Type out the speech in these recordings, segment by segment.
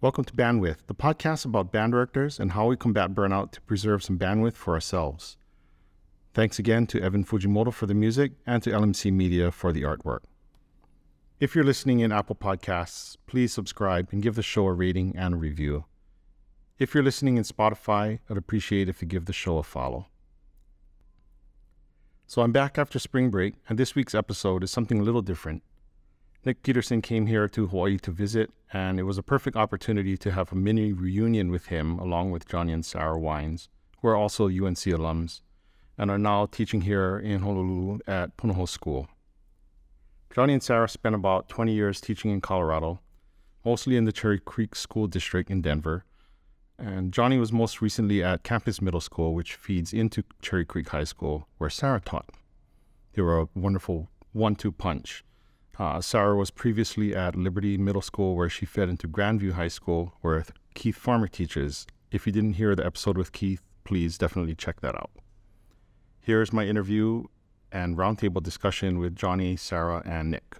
Welcome to Bandwidth, the podcast about band directors and how we combat burnout to preserve some bandwidth for ourselves. Thanks again to Evan Fujimoto for the music and to LMC Media for the artwork. If you're listening in Apple Podcasts, please subscribe and give the show a rating and a review. If you're listening in Spotify, I'd appreciate if you give the show a follow. So I'm back after spring break, and this week's episode is something a little different. Nick Peterson came here to Hawaii to visit, and it was a perfect opportunity to have a mini reunion with him along with Johnny and Sara Wynes, who are also UNC alums and are now teaching here in Honolulu at Punahou School. Johnny and Sara spent about 20 years teaching in Colorado, mostly in the Cherry Creek School District in Denver. And Johnny was most recently at Campus Middle School, which feeds into Cherry Creek High School, where Sara taught. They were a wonderful one two punch uh, Sara was previously at Liberty Middle School, where she fed into Grandview High School, where Keith Farmer teaches. If you didn't hear the episode with Keith, please definitely check that out. Here's my interview and roundtable discussion with Johnny, Sara, and Nick.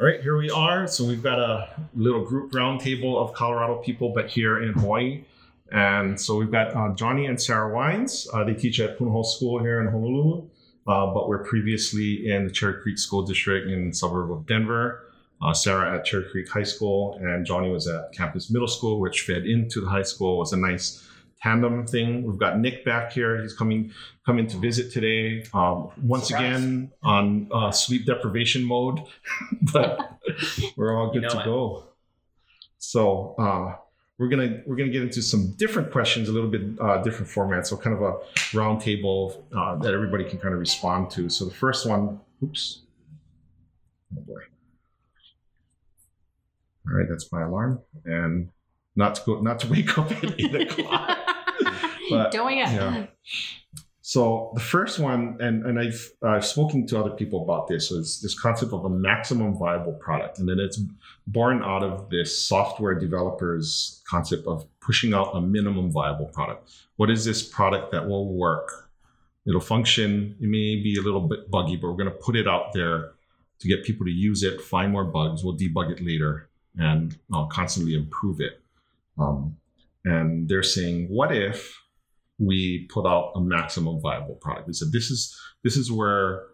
All right, here we are. So we've got a little group roundtable of Colorado people, but here in Hawaii. And so we've got uh, Johnny and Sara Wynes. Uh, they teach at Punahou School here in Honolulu, uh, but we're previously in the Cherry Creek School District in the suburb of Denver. Uh, Sara at Cherry Creek High School, and Johnny was at Campus Middle School, which fed into the high school. It was a nice tandem thing. We've got Nick back here. He's coming coming to visit today. Um, once Surprise. again on uh, sleep deprivation mode, but we're all good you know to it. go. So uh, we're gonna we're gonna get into some different questions, a little bit uh, different format, so kind of a roundtable uh, that everybody can kind of respond to. So the first one, oops, oh boy. All right, that's my alarm, and not to go, not to wake up at eight o'clock. But, wake up. Yeah. So the first one, and, and I've uh, spoken to other people about this, is this concept of a maximum viable product. And then it's born out of this software developers concept of pushing out a minimum viable product. What is this product that will work? It'll function. It may be a little bit buggy, but we're going to put it out there to get people to use it, find more bugs. We'll debug it later and I'll constantly improve it. Um, and they're saying, what if we put out a maximum viable product. We said this is this is where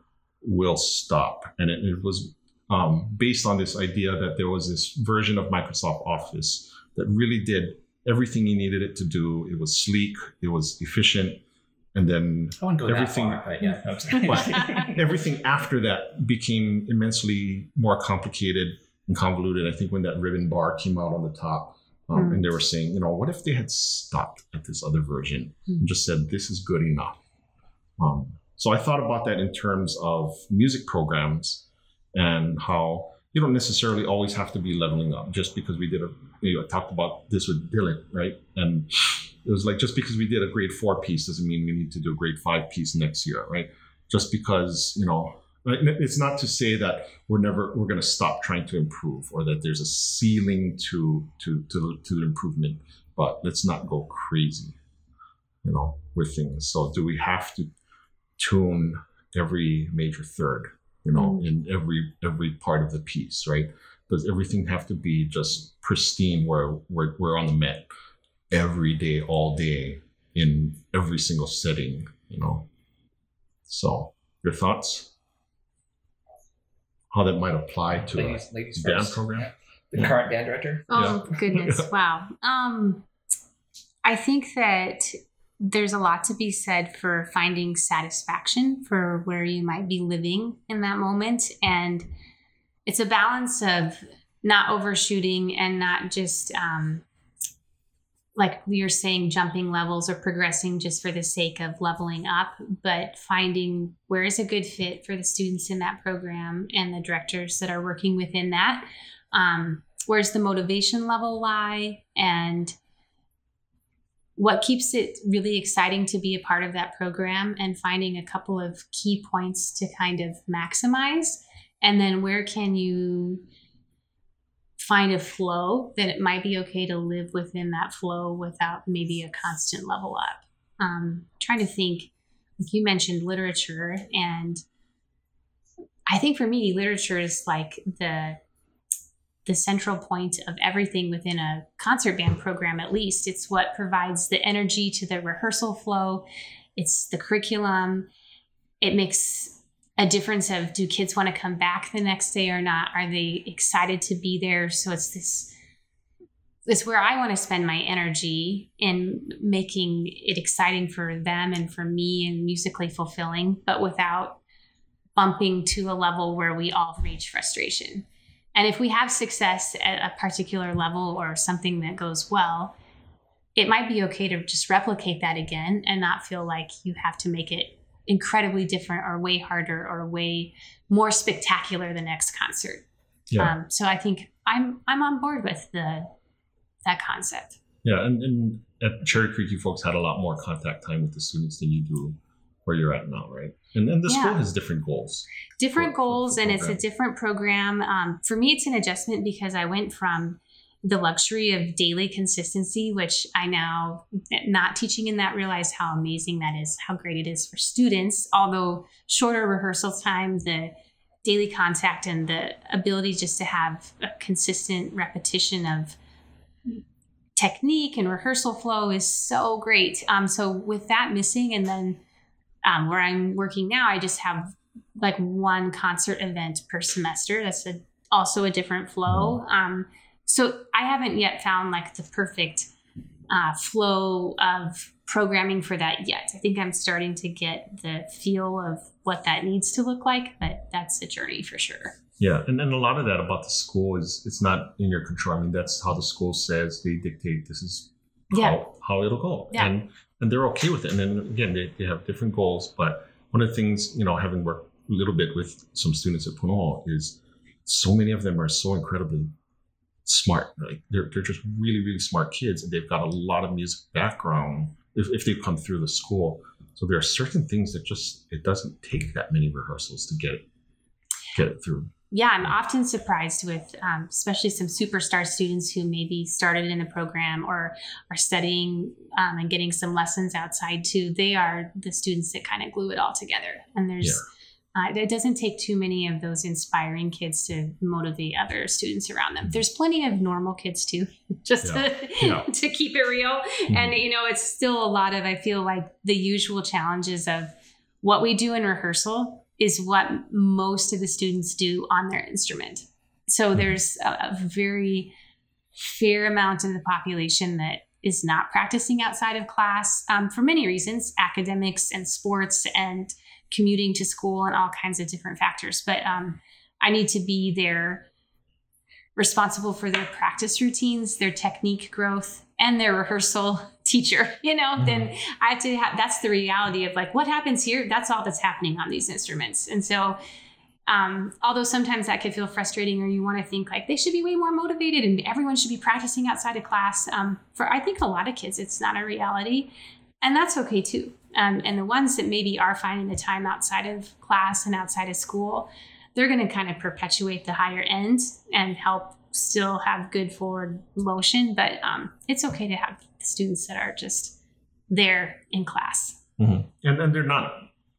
we'll stop, and it, it was um, based on this idea that there was this version of Microsoft Office that really did everything you needed it to do. It was sleek, it was efficient, and then everything, far, yeah, everything after that became immensely more complicated and convoluted. I think when that ribbon bar came out on the top, um, mm. And they were saying, you know, what if they had stopped at this other version mm. and just said, this is good enough? Um, so I thought about that in terms of music programs and how you don't necessarily always have to be leveling up just because we did a, you know, I talked about this with Dylan, right? And it was like, just because we did a grade four piece doesn't mean we need to do a grade five piece next year, right? Just because, you know, it's not to say that we're never we're going to stop trying to improve or that there's a ceiling to to to to improvement but let's not go crazy you know with things. So do we have to tune every major third you know mm. in every every part of the piece right? Does everything have to be just pristine where we're, we're on the met every day all day in every single setting you know? So your thoughts how that might apply to ladies, a ladies band first. program. The yeah. current band director. Oh yeah. goodness! wow. Um, I think that there's a lot to be said for finding satisfaction for where you might be living in that moment, and it's a balance of not overshooting and not just um, like you're saying jumping levels or progressing just for the sake of leveling up but finding where is a good fit for the students in that program and the directors that are working within that. Um, where's the motivation level lie and what keeps it really exciting to be a part of that program and finding a couple of key points to kind of maximize? And then where can you find a flow, then it might be okay to live within that flow without maybe a constant level up. Um, trying to think, like you mentioned literature, and I think for me, literature is like the the central point of everything within a concert band program at least. It's what provides the energy to the rehearsal flow. It's the curriculum. It makes a difference of do kids want to come back the next day or not? Are they excited to be there? So it's this it's where i want to spend my energy in making it exciting for them and for me and musically fulfilling but without bumping to a level where we all reach frustration. And if we have success at a particular level or something that goes well, it might be okay to just replicate that again and not feel like you have to make it incredibly different or way harder or way more spectacular the next concert. Yeah. Um, so I think I'm I'm on board with the that concept. Yeah, and, and at Cherry Creek, you folks had a lot more contact time with the students than you do where you're at now, right? And then the yeah. school has different goals. Different for, goals, for and it's a different program. Um, for me, it's an adjustment because I went from the luxury of daily consistency, which I now, not teaching in that, realize how amazing that is, how great it is for students. Although shorter rehearsal time, the daily contact and the ability just to have a consistent repetition of technique and rehearsal flow is so great. Um, so with that missing, and then um, where I'm working now, I just have like one concert event per semester. That's a, also a different flow. Mm-hmm. Um, so I haven't yet found like the perfect uh, flow of programming for that yet. I think I'm starting to get the feel of what that needs to look like, but that's a journey for sure. Yeah, and then a lot of that about the school is it's not in your control. I mean, that's how the school says they dictate this is how, yeah. how it'll go. Yeah. And and they're okay with it. And then again, they, they have different goals. But one of the things, you know, having worked a little bit with some students at Punahou is so many of them are so incredibly smart. Like they're, they're just really, really smart kids. And they've got a lot of music background if, if they've come through the school. So there are certain things that just, it doesn't take that many rehearsals to get, get it through yeah, I'm often surprised with, um, especially some superstar students who maybe started in the program or are studying um, and getting some lessons outside too. They are the students that kind of glue it all together. And there's, yeah. Uh, it doesn't take too many of those inspiring kids to motivate other students around them. There's plenty of normal kids too, just yeah. To, yeah. to keep it real. Mm-hmm. And, you know, it's still a lot of, I feel like the usual challenges of what we do in rehearsal is what most of the students do on their instrument. So mm-hmm. there's a, a very fair amount of the population that is not practicing outside of class um, for many reasons academics and sports and commuting to school and all kinds of different factors. But um, I need to be there responsible for their practice routines, their technique growth, and their rehearsal teacher, you know, mm-hmm. then I have to have that's the reality of like what happens here, that's all that's happening on these instruments. And so um, although sometimes that could feel frustrating or you want to think like they should be way more motivated and everyone should be practicing outside of class. Um, for I think a lot of kids, it's not a reality. And that's okay too. Um, and the ones that maybe are finding the time outside of class and outside of school, they're going to kind of perpetuate the higher end and help still have good forward motion. But um, it's okay to have students that are just there in class. Mm-hmm. And then they're not,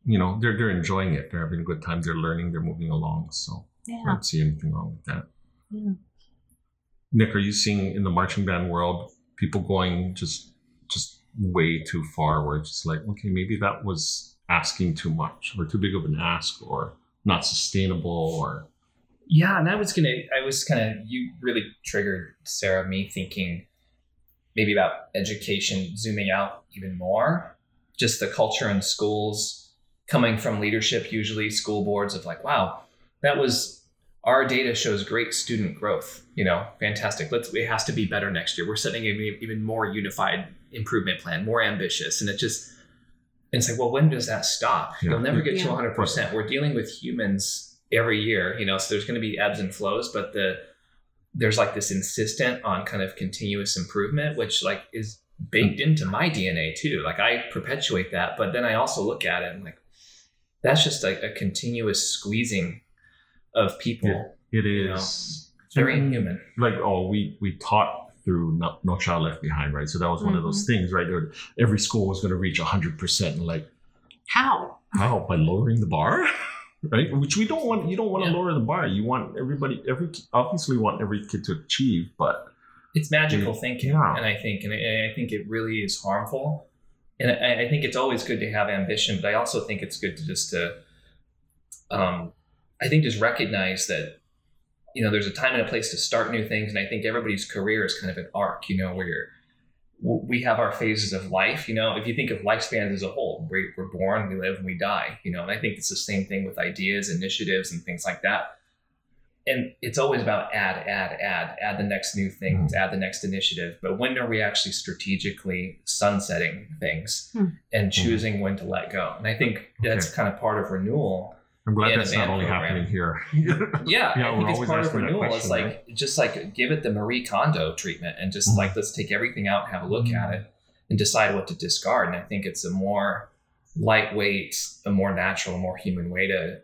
you know, they're they're enjoying it. They're having a good time. They're learning. They're moving along. So yeah. I don't see anything wrong with that. Yeah. Nick, are you seeing in the marching band world people going just just way too far? Where it's just like, okay, maybe that was asking too much, or too big of an ask, or not sustainable, or yeah. And I was gonna, I was kind of, you really triggered Sara me thinking maybe about education zooming out even more just the culture in schools coming from leadership usually school boards of like wow that was our data shows great student growth you know fantastic let's it has to be better next year we're setting an even more unified improvement plan more ambitious and it just and it's like well when does that stop yeah. you'll never get yeah. to 100% we're dealing with humans every year you know so there's going to be ebbs and flows but the there's like this insistent on kind of continuous improvement, which like is baked into my DNA too. Like I perpetuate that, but then I also look at it and like that's just like a continuous squeezing of people. Yeah, it is. You know? Very inhuman. Like oh, we we taught through no, no Child Left Behind, right? So that was one of those things, right? There, every school was going to reach 100%. And like, How? how? By lowering the bar? right? Which we don't want. You don't want to Yeah. lower the bar. You want everybody, every obviously want every kid to achieve, but it's magical Yeah. thinking, Yeah. and I think, and I, I think it really is harmful. And I, I think it's always good to have ambition, but I also think it's good to just to, um, I think just recognize that, you know, there's a time and a place to start new things, and I think everybody's career is kind of an arc, you know, where you're, we have our phases of life. You know, if you think of lifespans as a whole, we- we're born, we live, and we die. You know, and I think it's the same thing with ideas, initiatives, and things like that and it's always about add, add, add, add the next new things, add the next initiative. But when are we actually strategically sunsetting things Hmm. and choosing when to let go? And I think that's kind of part of renewal. I'm glad In that's not only program. happening here. Yeah, Yeah, I think it's part of asking that renewal. it's like right? just like give it the Marie Kondo treatment and just Mhm. like let's take everything out and have a look at it and decide what to discard. And I think it's a more lightweight, a more natural, a more human way to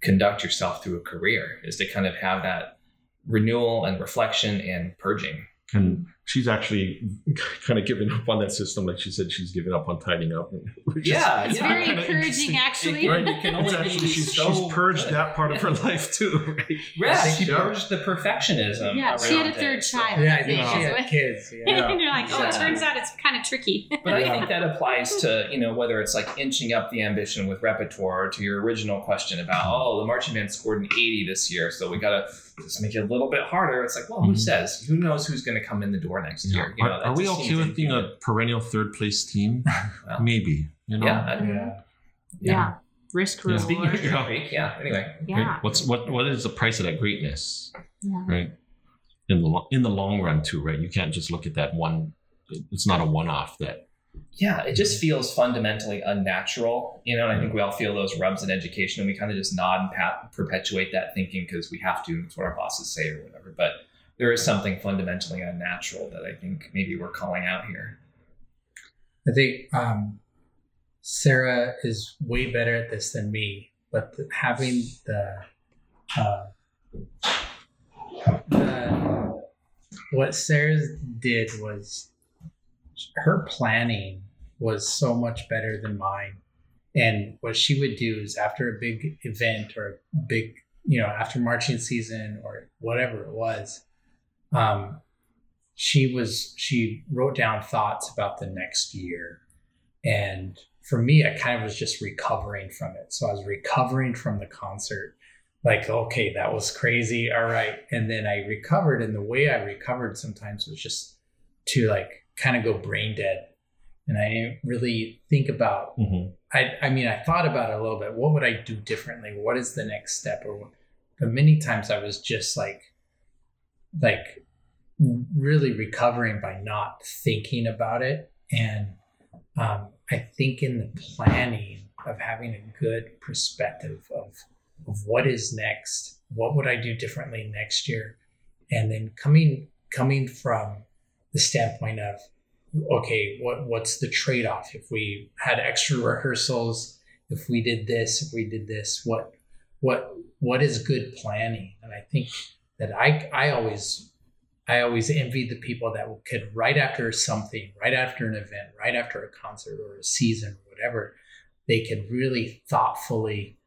conduct yourself through a career is to kind of have that renewal and reflection and purging. and she's actually kind of given up on that system. Like she said, she's given up on tidying up. which is- Yeah, It's very encouraging, interesting. actually. Right, you can It's only actually be she's, so she's purged good. that part of her life too. Right? Yeah, she Yeah. purged the perfectionism. Yeah, she had a third it, so- child. Yeah, I I think think she is had kids. Yeah. and you're like, oh, it turns out it's kind of tricky. But I think that applies to, you know, whether it's like inching up the ambition with repertoire to your original question about, oh, the marching band scored an 80 this year, so we got to just make it a little bit harder. It's like, well, who Mhm. says? Who knows who's going to come in the door next year? You know, Are, that are we okay with being a perennial third place team? Well, Maybe. You know. yeah. I- Yeah. Yeah. Risk Yeah. reward. Yeah. Yeah. Anyway, Yeah. Right? What's what? What is the price of that greatness? yeah. Right. In the in the long run too, right? You can't just look at that one. It's not a one off. That yeah, it just feels fundamentally unnatural, you know. And I think we all feel those rubs in education, and we kind of just nod and pat, perpetuate that thinking because we have to, and it's what our bosses say or whatever. But there is something fundamentally unnatural that I think maybe we're calling out here. I think um, Sara is way better at this than me, but the, having the, uh, the what Sara did was her planning was so much better than mine. And what she would do is after a big event or a big, you know, after marching season or whatever it was, um, she was she wrote down thoughts about the next year. And for me i kind of was just recovering from it. So i was recovering from the concert. Like okay that was crazy. All right. And then i recovered. And the way i recovered sometimes was just to like kind of go brain dead and i didn't really think about I, I mean, I thought about it a little bit. What would I do differently? What is the next step? Or, but many times I was just like, like really recovering by not thinking about it. And um, I think in the planning of having a good perspective of of what is next, what would I do differently next year, and then coming coming from the standpoint of okay, what what's the trade off if we had extra rehearsals, if we did this, if we did this, what what what is good planning? And I think that I I always I always envied the people that could right after something, right after an event, right after a concert or a season or whatever, they could really thoughtfully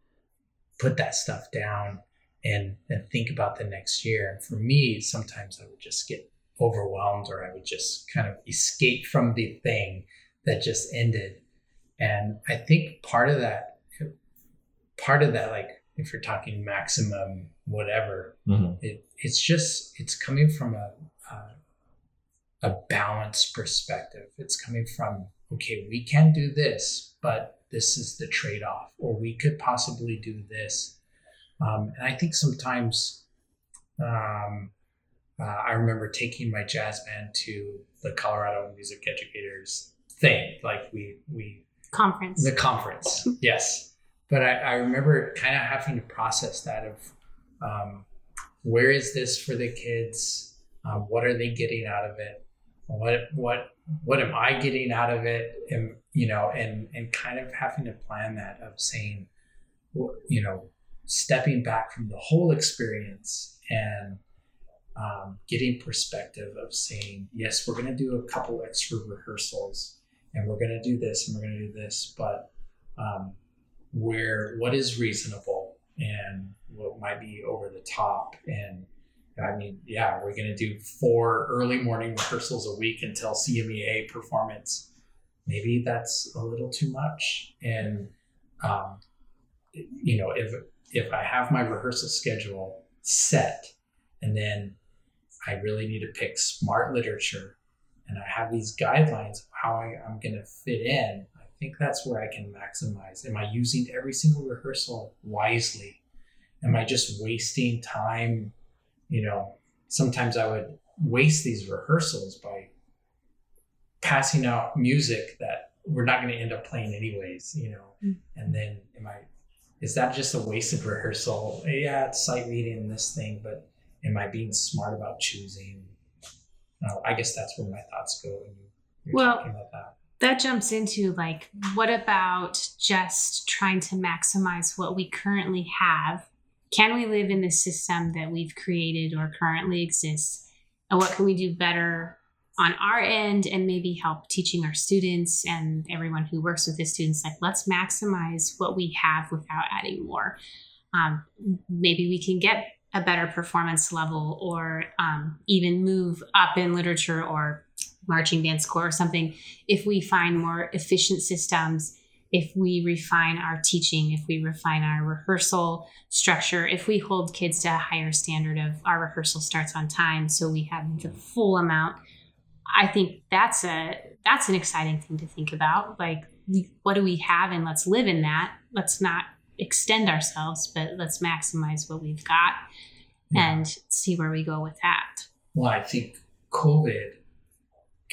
put that stuff down and and think about the next year. And for me, sometimes I would just get overwhelmed or I would just kind of escape from the thing that just ended. And I think part of that, part of that, like if you're talking maximum whatever, Mhm. it, it's just it's coming from a, a a balanced perspective. It's coming from okay, we can do this, but this is the trade off, or we could possibly do this. Um, and I think sometimes um, uh, I remember taking my jazz band to the Colorado Music Educators thing, like we we Conference. the conference, yes. But I, I remember kind of having to process that of um, where is this for the kids? Um, what are they getting out of it? What what what am I getting out of it? And you know, and and kind of having to plan that of saying, you know, stepping back from the whole experience and um, getting perspective of saying, yes, we're going to do a couple extra rehearsals and we're going to do this and we're going to do this, but um, where what is reasonable and what might be over the top and I mean, yeah, we're going to do four early morning rehearsals a week until CMEA performance. Maybe that's a little too much. And, um, you know, if, if I have my rehearsal schedule set and then I really need to pick smart literature and I have these guidelines of how I, I'm going to fit in, I think that's where I can maximize. Am I using every single rehearsal wisely? Am I just wasting time? You know, sometimes I would waste these rehearsals by passing out music that we're not going to end up playing anyways, you know. Mm-hmm. And then am I is that just a wasted rehearsal? Yeah, it's sight reading this thing, but am I being smart about choosing? Uh, I guess that's where my thoughts go when you're well, talking about that. That jumps into like, what about just trying to maximize what we currently have? Can we live in the system that we've created or currently exists? And what can we do better on our end and maybe help teaching our students and everyone who works with the students like let's maximize what we have without adding more um, maybe we can get a better performance level or um, even move up in literature or marching band score or something if we find more efficient systems if we refine our teaching if we refine our rehearsal structure if we hold kids to a higher standard of our rehearsal starts on time so we have the full amount I think that's a that's an exciting thing to think about. Like, what do we have, and let's live in that. Let's not extend ourselves, but let's maximize what we've got yeah. and see where we go with that. Well, I think COVID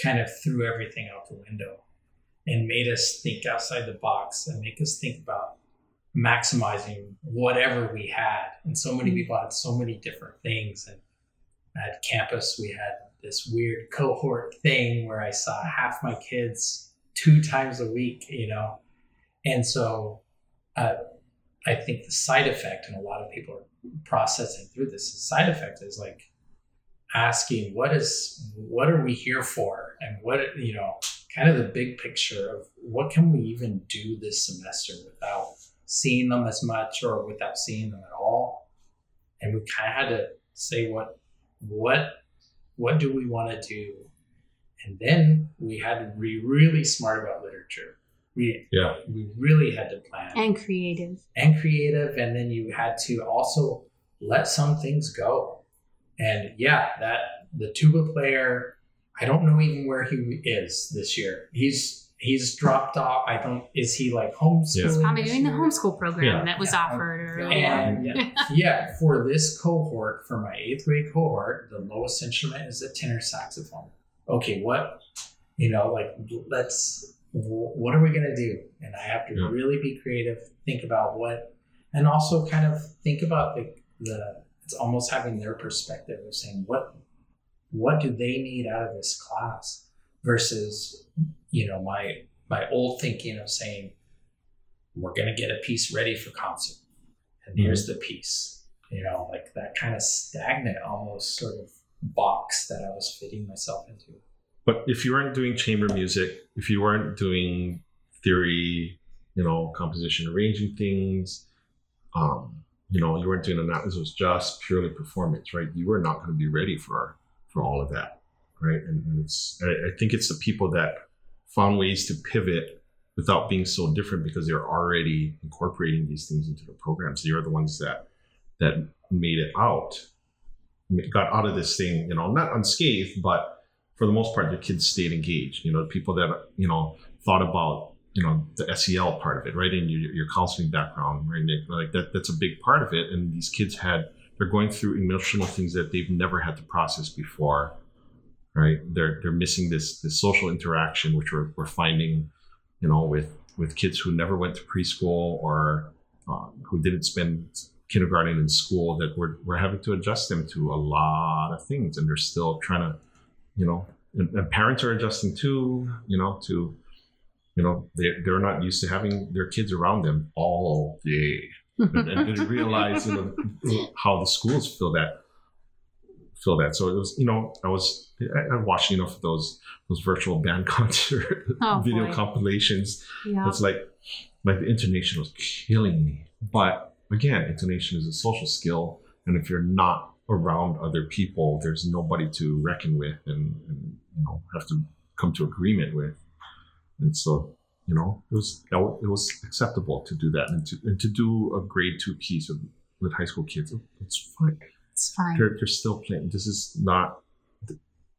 kind of threw everything out the window and made us think outside the box and make us think about maximizing whatever we had. And so many mm-hmm. people had so many different things. And at campus, we had this weird cohort thing where I saw half my kids two times a week, you know. And so uh, I think the side effect, and a lot of people are processing through this, the side effect is like asking what is what are we here for and what you know kind of the big picture of what can we even do this semester without seeing them as much or without seeing them at all and we kind of had to say what what what do we want to do? And then we had to be really smart about literature. We, yeah. we really had to plan. And creative. And creative. And then you had to also let some things go. And yeah, that the tuba player, I don't know even where he is this year. He's he's dropped off. I don't. Is he like homeschooling? He's probably doing the homeschool program yeah. that was yeah. offered earlier. And yeah. yeah, for this cohort, for my eighth grade cohort, the lowest instrument is a tenor saxophone. Okay, what you know, like let's. What are we gonna do? And I have to really be creative. Think about what, and also kind of think about the the. It's almost having their perspective of saying what, what do they need out of this class versus you know my my old thinking of saying we're going to get a piece ready for concert and mm-hmm. here's the piece you know like that kind of stagnant almost sort of box that i was fitting myself into but if you weren't doing chamber music if you weren't doing theory you know composition arranging things um you know you weren't doing that this was just purely performance right you were not going to be ready for for all of that right and, it's I, I think it's the people that found ways to pivot without being so different because they're already incorporating these things into the programs. They are the ones that that made it out, got out of this thing, you know, not unscathed, but for the most part, the kids stayed engaged. You know, people that you know thought about you know the SEL part of it, right, and your, your counseling background, right, like that. That's a big part of it. And these kids had they're going through emotional things that they've never had to process before right? They're they're missing this this social interaction, which we're, we're finding, you know, with with kids who never went to preschool or uh, who didn't spend kindergarten in school. That we're we're having to adjust them to a lot of things, and they're still trying to, you know, and, and parents are adjusting too, you know, to you know they're, they're not used to having their kids around them all day and, and realize you know how the schools feel that feel that. So it was, you know, I was I, I watched enough of those those virtual band concert Oh, video boy. compilations. Yeah. It's like like the intonation was killing me. But again, intonation is a social skill, and if you're not around other people, there's nobody to reckon with and, and you know have to come to agreement with. And so you know it was it was acceptable to do that and to and to do a grade two piece of, with high school kids. It's fine. It's fine. They're, they're still playing. This is not.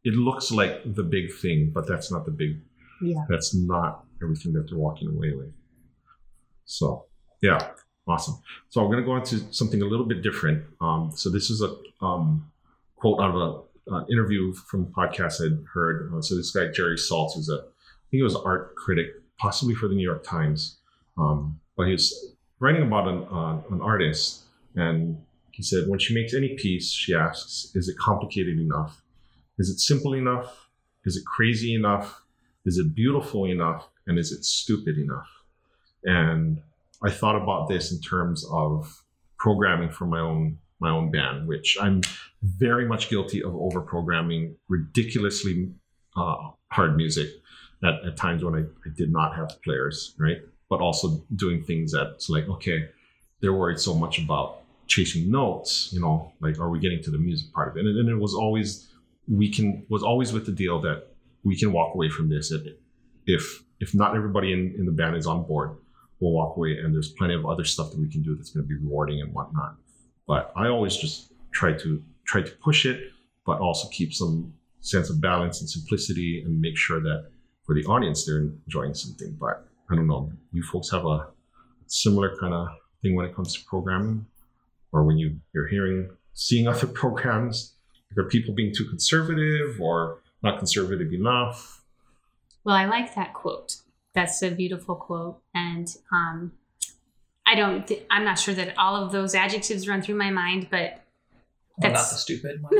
It looks like the big thing, but that's not the big Yeah. that's not everything that they're walking away with. So, yeah, awesome. So I'm going to go into something a little bit different. Um, so this is a um, quote out of an uh, interview from a podcast I'd heard. Uh, so this guy Jerry Saltz is a, I think he was an art critic, possibly for the New York Times, um, but he was writing about an uh, an artist, and he said when she makes any piece, she asks, is it complicated enough? Is it simple enough? Is it crazy enough? Is it beautiful enough? And is it stupid enough? And I thought about this in terms of programming for my own my own band, which I'm very much guilty of over programming ridiculously uh, hard music at, at times when I, I did not have players, right? But also doing things that's like, okay, they're worried so much about chasing notes, you know, like are we getting to the music part of it? And, and it was always we can was always with the deal that we can walk away from this if if not everybody in, in the band is on board we'll walk away and there's plenty of other stuff that we can do that's going to be rewarding and whatnot. But i always just try to try to push it but also keep some sense of balance and simplicity and make sure that for the audience they're enjoying something. But i don't know you folks have a similar kind of thing when it comes to programming? Or when you you're hearing seeing other programs are people being too conservative or not conservative enough? Well, I like that quote. That's a beautiful quote, and um, I don't. Th- I'm not sure that all of those adjectives run through my mind, but Well, not That's- the stupid one.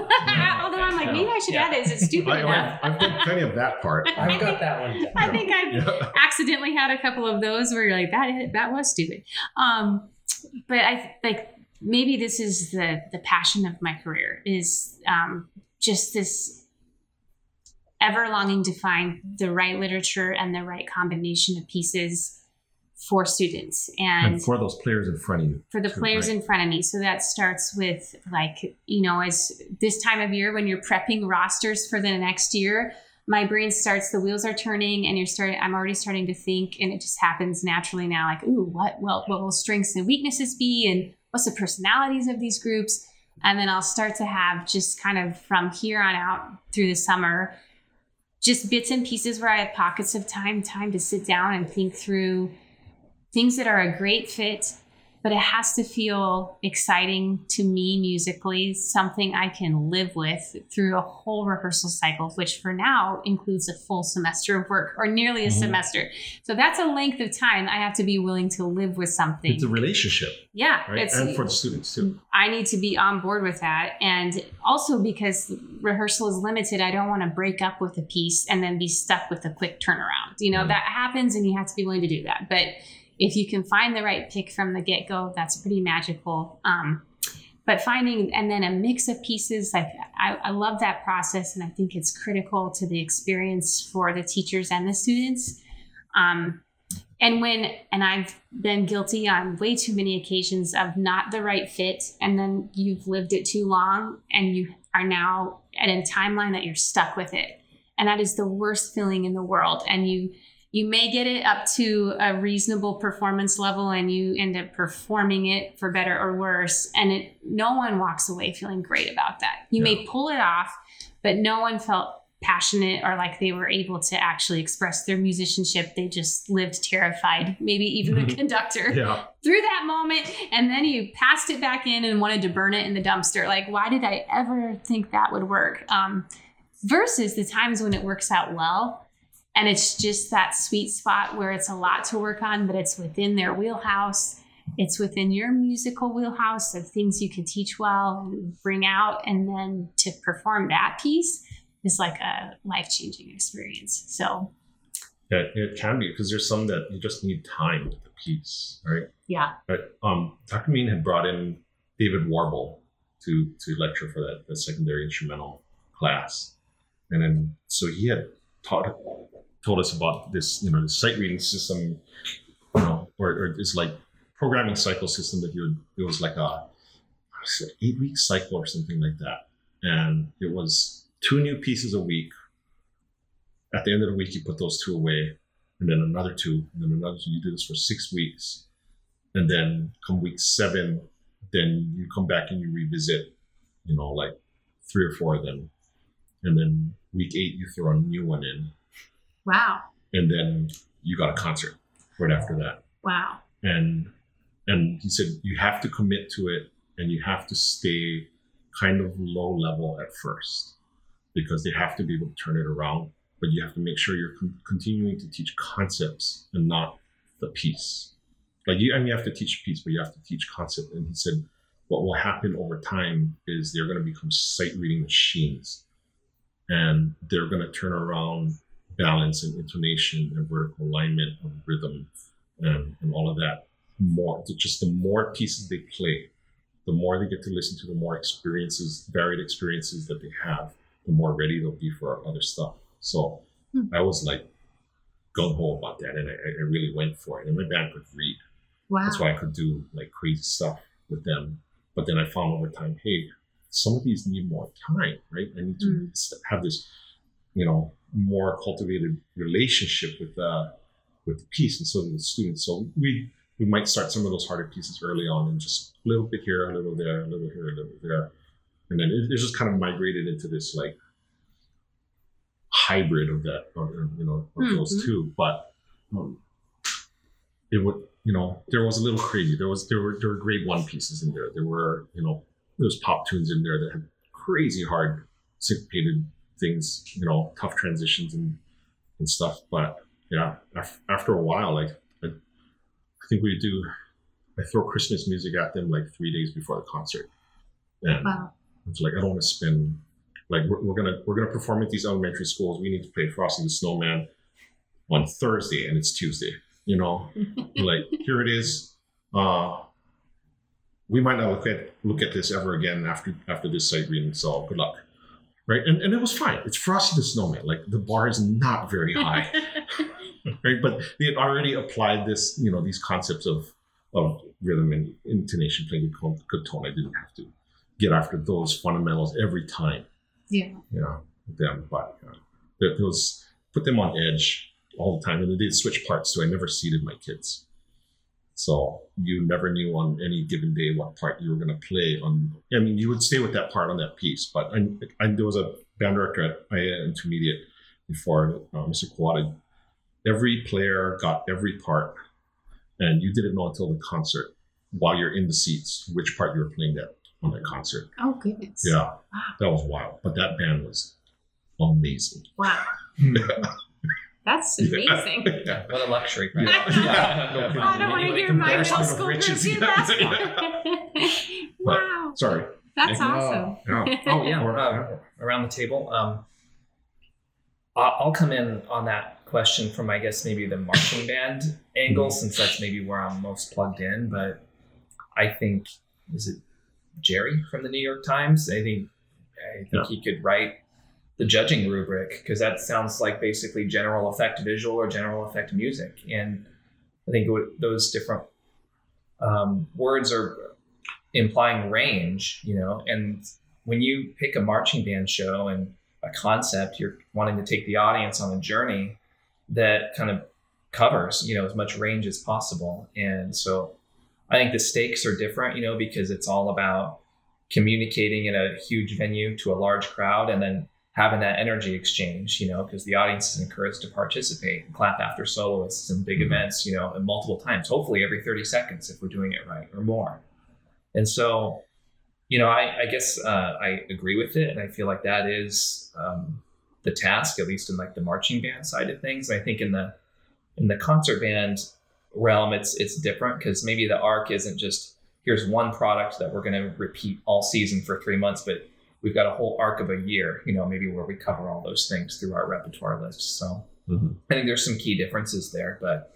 although I'm like, maybe I should Yeah. add it. Is it stupid I, enough? I've, I've done plenty of that part I've got that one. I think I've yeah. accidentally had a couple of those where you're like, that that was stupid. Um, but I like maybe this is the the passion of my career is um, just this ever longing to find the right literature and the right combination of pieces for students and, and for those players in front of you for the too, players right? in front of me. So that starts with like, you know, as this time of year when you're prepping rosters for the next year, my brain starts, the wheels are turning and you're starting, I'm already starting to think and it just happens naturally now, like, ooh, what, well, what will strengths and weaknesses be? And what's the personalities of these groups? And then I'll start to have just kind of from here on out through the summer, just bits and pieces where I have pockets of time, time to sit down and think through things that are a great fit, but it has to feel exciting to me musically, something I can live with through a whole rehearsal cycle, which for now includes a full semester of work or nearly a Mhm. semester. So that's a length of time I have to be willing to live with something. it's a relationship yeah, right it's and for the students too I need to be on board with that. And also because rehearsal is limited, I don't want to break up with a piece and then be stuck with a quick turnaround. You know, Mhm. that happens and you have to be willing to do that. But if you can find the right pick from the get go, that's pretty magical. Um, but finding and then a mix of pieces, like I, I love that process and I think it's critical to the experience for the teachers and the students. Um, and when and i've been guilty on way too many occasions of not the right fit and then you've lived it too long and you are now at a timeline that you're stuck with it and that is the worst feeling in the world and you you may get it up to a reasonable performance level and you end up performing it for better or worse and it no one walks away feeling great about that you may pull it off but no one felt passionate or like they were able to actually express their musicianship. They just lived terrified, maybe even the conductor yeah through that moment. And then you passed it back in and wanted to burn it in the dumpster. Like, why did I ever think that would work? Um, versus the times when it works out well. And it's just that sweet spot where it's a lot to work on, but it's within their wheelhouse. It's within your musical wheelhouse of things you can teach well, bring out, and then to perform that piece is like a life changing experience. So, yeah, it can be because there's some that you just need time with the piece right yeah. Right. Um, Dr. Mean had brought in David Warble to to lecture for that the secondary instrumental class, and then so he had taught told us about this you know the sight reading system, you know, or, or this like programming cycle system that he would it was like a eight week cycle or something like that, and it was two new pieces a week. At the end of the week, you put those two away, and then another two, and then another two. You do this for six weeks, and then come week seven, then you come back and you revisit, you know, like three or four of them, and then week eight you throw a new one in, Wow. and then you got a concert right after that. Wow. And and he said you have to commit to it, and you have to stay kind of low level at first because they have to be able to turn it around. But you have to make sure you're con- continuing to teach concepts and not the piece. Like you, I mean, you have to teach piece, but you have to teach concept. And he said, what will happen over time is they're going to become sight reading machines, and they're going to turn around balance and intonation and vertical alignment of rhythm and, and all of that more. Just the more pieces they play, the more they get to listen to, the more experiences, varied experiences that they have, the more ready they'll be for other stuff. So Hmm. I was like gung ho about that, and I, I really went for it. And my band could read. Wow. That's why I could do like crazy stuff with them. But then I found over time, hey, some of these need more time, right? I need to Mm. s- have this, you know, more cultivated relationship with uh with the piece, and so do the students. So we we might start some of those harder pieces early on, and just a little bit here, a little there, a little here, a little there, and then it, it just kind of migrated into this like hybrid of that, or, you know, of those Mhm. two. But um, it would, you know, there was a little crazy. There was there were there were grade one pieces in there. There were, you know, there's pop tunes in there that had crazy hard syncopated things, you know, tough transitions and and stuff. But yeah, af- after a while, like I, I think we do, I throw Christmas music at them like three days before the concert, and Wow. it's like I don't want to spend like we're, we're gonna we're gonna perform at these elementary schools. We need to play Frosty the Snowman on Thursday, and it's Tuesday. You know, like here it is. Uh, we might not look at look at this ever again after after this sight reading. So good luck, right? And and it was fine. It's Frosty the Snowman. Like the bar is not very high, right? But they had already applied this, you know, these concepts of of rhythm and intonation, playing good, tone- good tone. I didn't have to get after those fundamentals every time yeah. you know, them. But uh, it was put them on edge all the time, and they did switch parts. So I never seated my kids, so you never knew on any given day what part you were going to play. On, I mean, you would stay with that part on that piece. But I, I there was a band director at IA Intermediate before uh, Mr. Kawada. Every player got every part, and you didn't know until the concert while you're in the seats which part you were playing that on that concert. Oh goodness. Yeah, that was wild. But that band was amazing. Wow. That's amazing. Yeah. What a luxury, right? Yeah. No I don't want to hear my middle embarrassment of school group riches. do that. Yeah. wow. Sorry. That's Yeah. awesome. Yeah. oh yeah, uh, around the table. Um, I- I'll come in on that question from I guess maybe the marching band angle, since that's maybe where I'm most plugged in. But I think is it Jerry from the New York Times? I think I think Yeah. he could write the judging rubric because that sounds like basically general effect visual or general effect music, and I think those different um, words are implying range, you know, and when you pick a marching band show and a concept, you're wanting to take the audience on a journey that kind of covers, you know, as much range as possible. And so I think the stakes are different, you know, because it's all about communicating in a huge venue to a large crowd and then having that energy exchange, you know, because the audience is encouraged to participate and clap after soloists and big Mhm. events, you know, and multiple times, hopefully every 30 seconds if we're doing it right or more. And so, you know, I, I guess uh, I agree with it, and I feel like that is um, the task, at least in like the marching band side of things. And I think in the in the concert band realm, it's it's different because maybe the arc isn't just here's one product that we're going to repeat all season for three months, but we've got a whole arc of a year, you know, maybe where we cover all those things through our repertoire list. So Mhm. I think there's some key differences there, but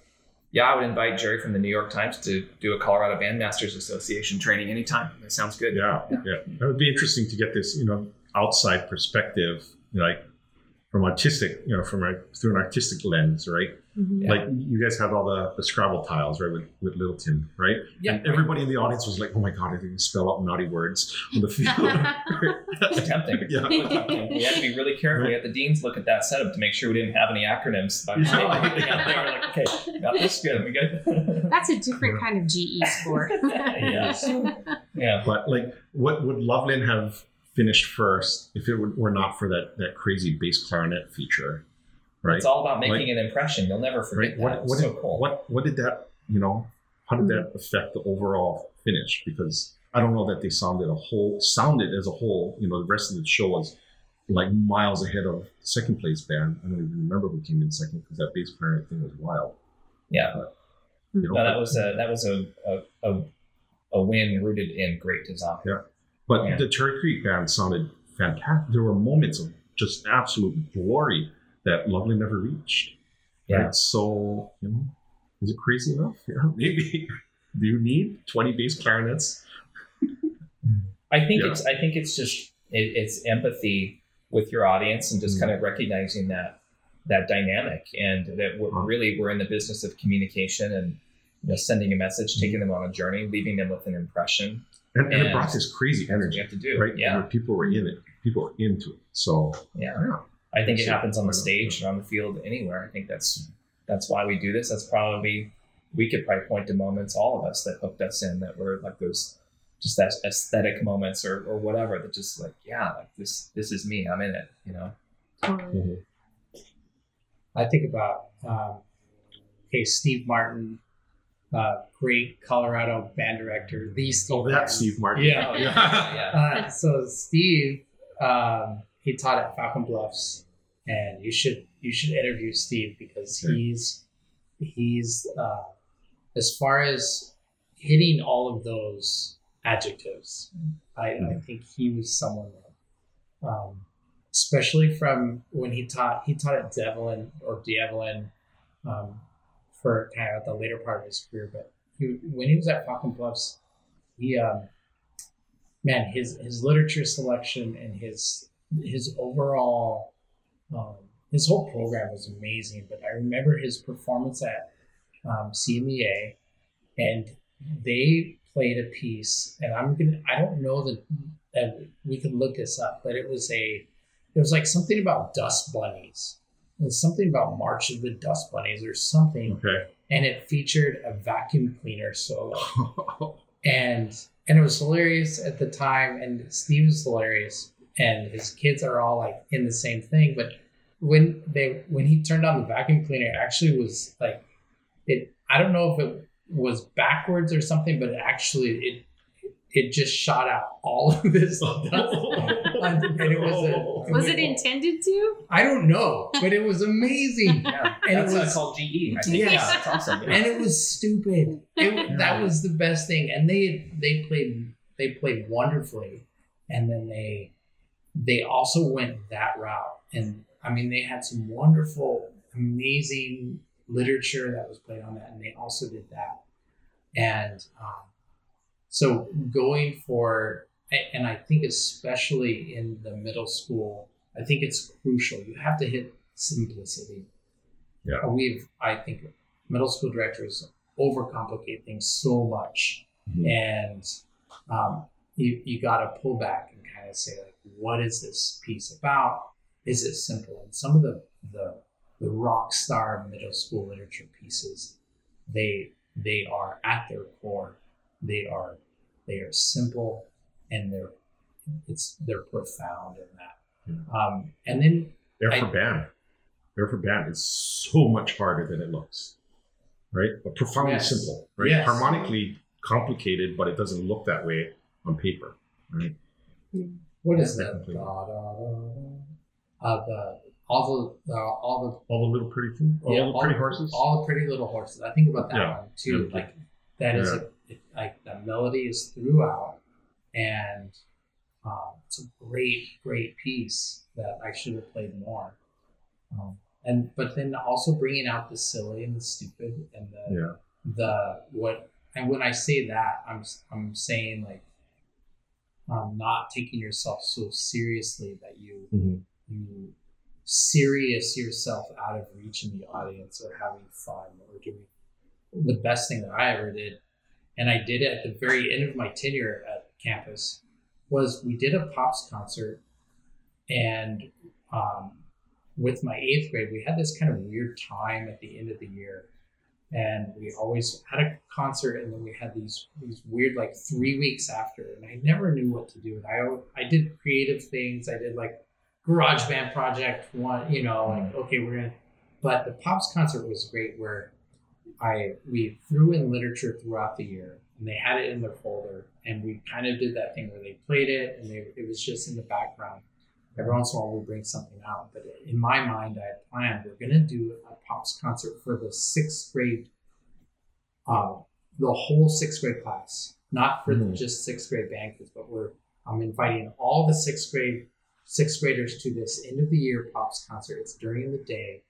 yeah, I would invite Jerry from the New York Times to do a Colorado Bandmasters Association training anytime. That sounds good. Yeah, yeah. That would be interesting to get this, you know, outside perspective, like from artistic, you know, from a, through an artistic lens, right? Yeah. Like you guys had all the, the Scrabble tiles, right, with, with Littleton, right? Yeah. And everybody in the audience was like, "Oh my god, I didn't spell out naughty words on the field." It's tempting. Yeah. Tempting. We had to be really careful. We had the deans look at that setup to make sure we didn't have any acronyms. By mistake. Yeah. they were like, okay, got this good. We good. That's a different kind of GE score. Yes. yeah. But like, what would Loveland have finished first if it were were not for that that crazy bass clarinet feature, right? It's all about making an impression. You'll never forget right? that. What It was what so did, cool. what what did that you know? How did that hmm. affect the overall finish? Because I don't know that they sounded a whole sounded as a whole. You know, the rest of the show was like miles ahead of second place band. I don't even remember who came in second because that bass clarinet thing was wild. Yeah. Hmm. You know, No, that was a that was a a, a, a win rooted in great design. Yeah. But Yeah. the Cherry Creek band sounded fantastic. There were moments of just absolute glory that Loveland never reached. Yeah. Right? So, you know, is it crazy enough? Yeah, maybe. Do you need 20 bass clarinets? I think Yeah. it's I think it's just it, it's empathy with your audience and just Mhm. kind of recognizing that that dynamic and that we're Uh-huh. really we're in the business of communication and you know sending a message, taking them on a journey, leaving them with an impression. And, and it brought this crazy energy, you have to do. right? Yeah. People were in it. People were into it. So, Yeah. yeah. I think it happens on the stage and on the field anywhere. I think that's that's why we do this. That's probably we could probably point to moments, all of us, that hooked us in that were like those just that aesthetic moments or, or whatever that just like, yeah, like this this is me. I'm in it, you know. Totally. I think about um, okay, Steve Martin, uh, great Colorado band director, the Steve. Oh, that's Steve Martin. Yeah. Yeah. yeah. Uh, so Steve, um, he taught at Falcon Bluffs, and you should you should interview Steve because Sure. he's he's uh, as far as hitting all of those adjectives. I, I Mhm. think he was someone that, um, especially from when he taught he taught at Devlin or Devlin um, for kind of the later part of his career, but he, when he was at Falcon Bluffs, he um, man, his his literature selection and his his overall um, his whole program was amazing. But I remember his performance at um, CMEA, and they played a piece, and I'm gonna I don't know that that we could look this up, but it was a it was like something about dust bunnies. It was something about March of the Dust Bunnies or something, Okay. and it featured a vacuum cleaner solo and and it was hilarious at the time and steve was hilarious and his kids are all like in the same thing but when they when he turned on the vacuum cleaner it actually was like it i don't know if it was backwards or something but it actually it it just shot out all of this dust and it was a, Was it intended to? i don't know but it was amazing Yeah, And it that's uh, was- called GE. I think. Yeah, that's awesome. Yeah. and it was stupid. It, that was the best thing, and they they played they played wonderfully, and then they they also went that route, and I mean they had some wonderful, amazing literature that was played on that, and they also did that, and um, so going for and I think especially in the middle school, I think it's crucial. You have to hit simplicity. Yeah. we've I think middle school directors overcomplicate things so much Mhm. and um, you, you got to pull back and kind of say like what is this piece about is it simple and some of the the, the rock star middle school literature pieces they they are at their core they are they are simple and they're it's they're profound in that um, and then Air I- for band. Air for band is so much harder than it looks, right? But profoundly Yes. simple, right? Yes. Harmonically complicated, but it doesn't look that way on paper, right? What is that da, da, da, uh, the all the uh, all All the little pretty things, all Yeah, the pretty horses. all the pretty little horses. I think about that Yeah. one too. Yeah. Like that is a, it, like the melody is throughout, and um, it's a great, great piece that I should have played more. Um, and but then also bringing out the silly and the stupid and the the what and when I say that I'm I'm saying like um, not taking yourself so seriously that you Mhm. you serious yourself out of reach in the audience or having fun or doing the best thing that I ever did and I did it at the very end of my tenure at campus was we did a pops concert and um, with my eighth grade we had this kind of weird time at the end of the year and we always had a concert and then we had these these weird like three weeks after and i never knew what to do. And i i did creative things. I did like garage band project one you know like mm. okay we're gonna but the pops concert was great where i we threw in literature throughout the year and they had it in their folder and we kind of did that thing where they played it and they, it was just in the background every once in a while we'll bring something out but in my mind i had planned we're going to do a pops concert for the sixth grade um, the whole sixth grade class not for the Mhm. just sixth grade band kids but we're i'm inviting all the sixth grade sixth graders to this end of the year pops concert it's during the day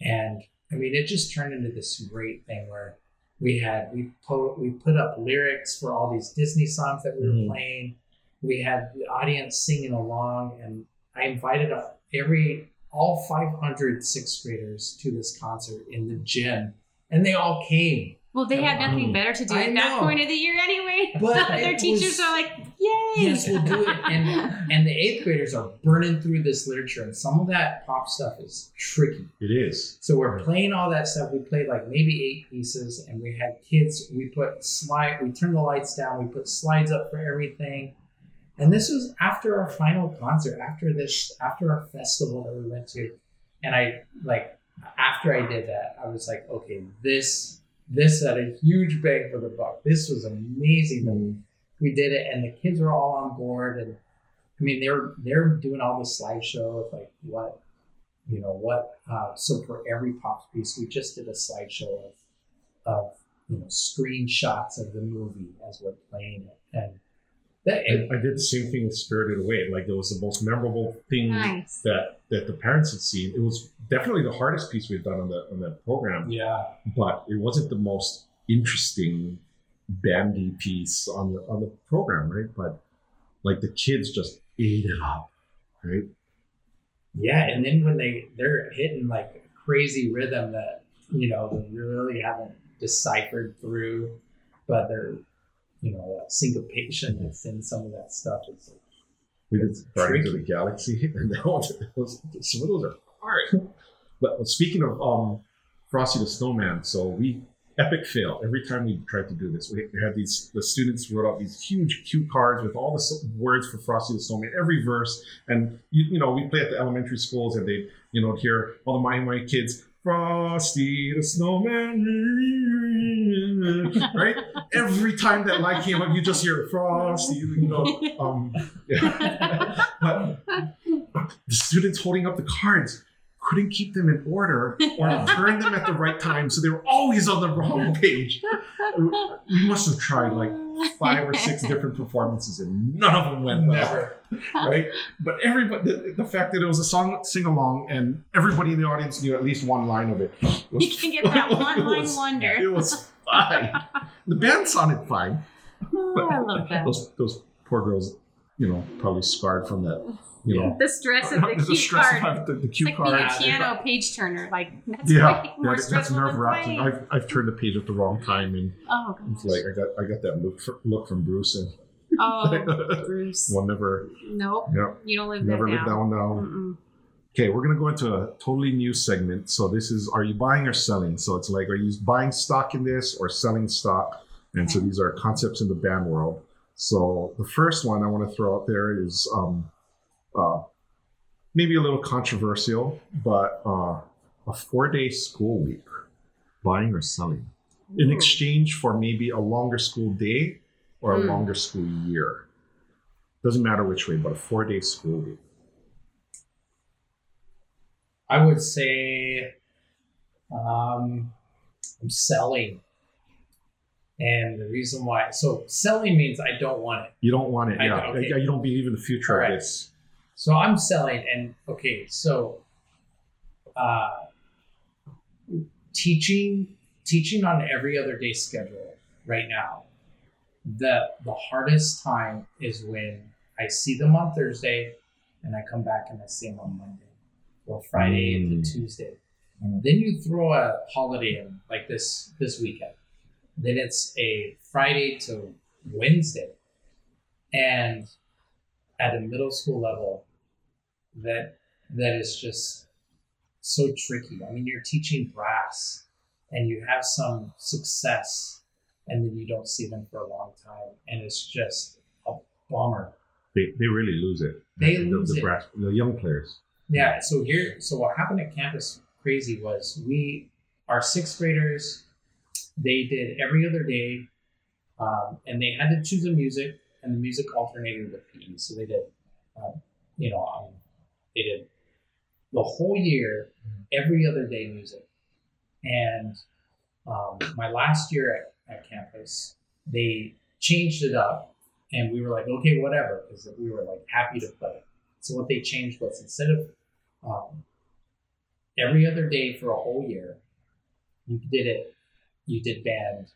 and i mean it just turned into this great thing where we had we put we put up lyrics for all these disney songs that we were Mhm. playing we had the audience singing along and i invited up every all 500 sixth graders to this concert in the gym and they all came Well, they had nothing better to do I at that point of the year anyway. But Their teachers was- are like, "Yay!" yes we'll do it and and the eighth graders are burning through this literature and some of that pop stuff is tricky It is. So we're playing all that stuff. We played like maybe eight pieces, and we had kids. We put slide. We turned the lights down. We put slides up for everything. And this was after our final concert, after this, after our festival that we went to. And I like after I did that, I was like, okay, this this had a huge bang for the buck. This was amazing that we did it, and the kids were all on board. And I mean, they're they're doing all the slideshow of like what you know what uh, so for every pop piece we just did a slideshow of of you know screenshots of the movie as we're playing it and that I, I did the same thing with Spirited Away. Like it was the most memorable thing Nice. that that the parents had seen. It was definitely the hardest piece we've done on the on that program, yeah but it wasn't the most interesting bandy piece on the on the program, right? But like the kids just ate it up, right? yeah and then when they they're hitting like a crazy rhythm that you know they really haven't deciphered through but they're you know that syncopation that's in some of that stuff is We did It's Guardians of the. Galaxy, and that was, those, some of those are hard. but speaking of um, Frosty the Snowman, so we epic fail every time we tried to do this. We, had these the students wrote out these huge cue cards with all the words for Frosty the Snowman, every verse, and you, you know we play at the elementary schools, and they you know hear all the Mighty Mighty kids. Frosty the Snowman, right? Every time that line came up, you just hear Frosty, you know. Um, yeah. but the students holding up the cards couldn't keep them in order or turn them at the right time, so they were always on the wrong page. We must have tried like five or six different performances, and none of them went well, never right? But everybody, the, the fact that it was a song sing along, and everybody in the audience knew at least one line of it. was- You can get that one line wonder. It was fine. The band sounded fine. Oh, I love that. Those those poor girls, you know, probably scarred from that. You know, The stress of the the cue stress card. of the, the It's cue like being a piano page turner. Like that's Yeah, yeah, more that's nerve wracking. I've, I've turned the page at the wrong time, and Oh, it's like I got I got that look for, look from Bruce, and oh, Bruce. one never, Nope, yeah, you don't live never that that down. one down. Mm-mm. Okay, we're gonna go into a totally new segment. So this is: Are you buying or selling? So it's like, are you buying stock in this or selling stock? And so these are concepts in the band world. So the first one I want to throw out there is um, uh, maybe a little controversial, but uh, a four-day school week, buying or selling, in Ooh. exchange for maybe a longer school day or a Hmm. longer school year. Doesn't matter which way, but a four-day school week. I would say um, I'm selling. And the reason why, so selling means I don't want it. You don't want it, I yeah. okay. You don't believe in the future Correct. of this. So I'm selling, and okay, so uh, teaching teaching on every other day schedule right now. The the hardest time is when I see them on Thursday and I come back and I see them on Monday or Friday Mm. into Tuesday. Mm. Then you throw a holiday in like this this weekend. Then it's a Friday to Wednesday. And at a middle school level, that that is just so tricky. I mean, you're teaching brass and you have some success and then you don't see them for a long time and it's just a bummer. They, they really lose it. They the, lose the, it. brass- the young players. Yeah. So here, so what happened at Campus Crazy was we, our sixth graders, they did every other day, um, and they had to choose a music, and the music alternated with PE. So they did, um, you know, um, they did the whole year, every other day music, and um, my last year at, at campus, they changed it up, and we were like, okay, whatever, because we were like happy to play. So what they changed was instead of um, every other day for a whole year, you did it. You did band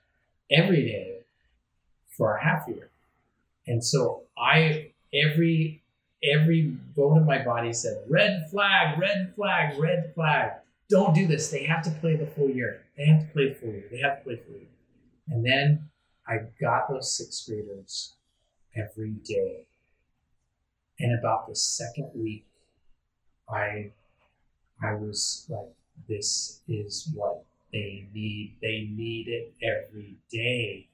every day for a half year, and so I every every bone in my body said red flag, red flag, red flag. Don't do this. They have to play the full year. They have to play the full year. They have to play the full year. And then I got those sixth graders every day. And about the second week, I I was like, this is what they need. They need it every day.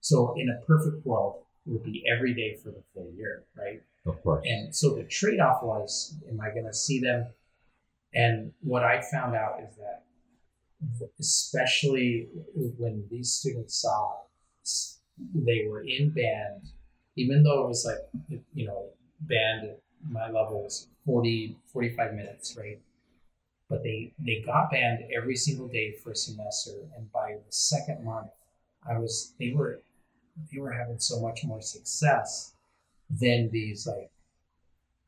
So in a perfect world, it would be every day for the full year, right? Of course. And so the trade off was, am I going to see them? And what I found out is that, especially when these students saw they were in band, even though it was like, you know, band at my level was 40, 45 minutes, right? But they, they got band every single day for a semester. And by the second month, I was, they were, they were having so much more success than these like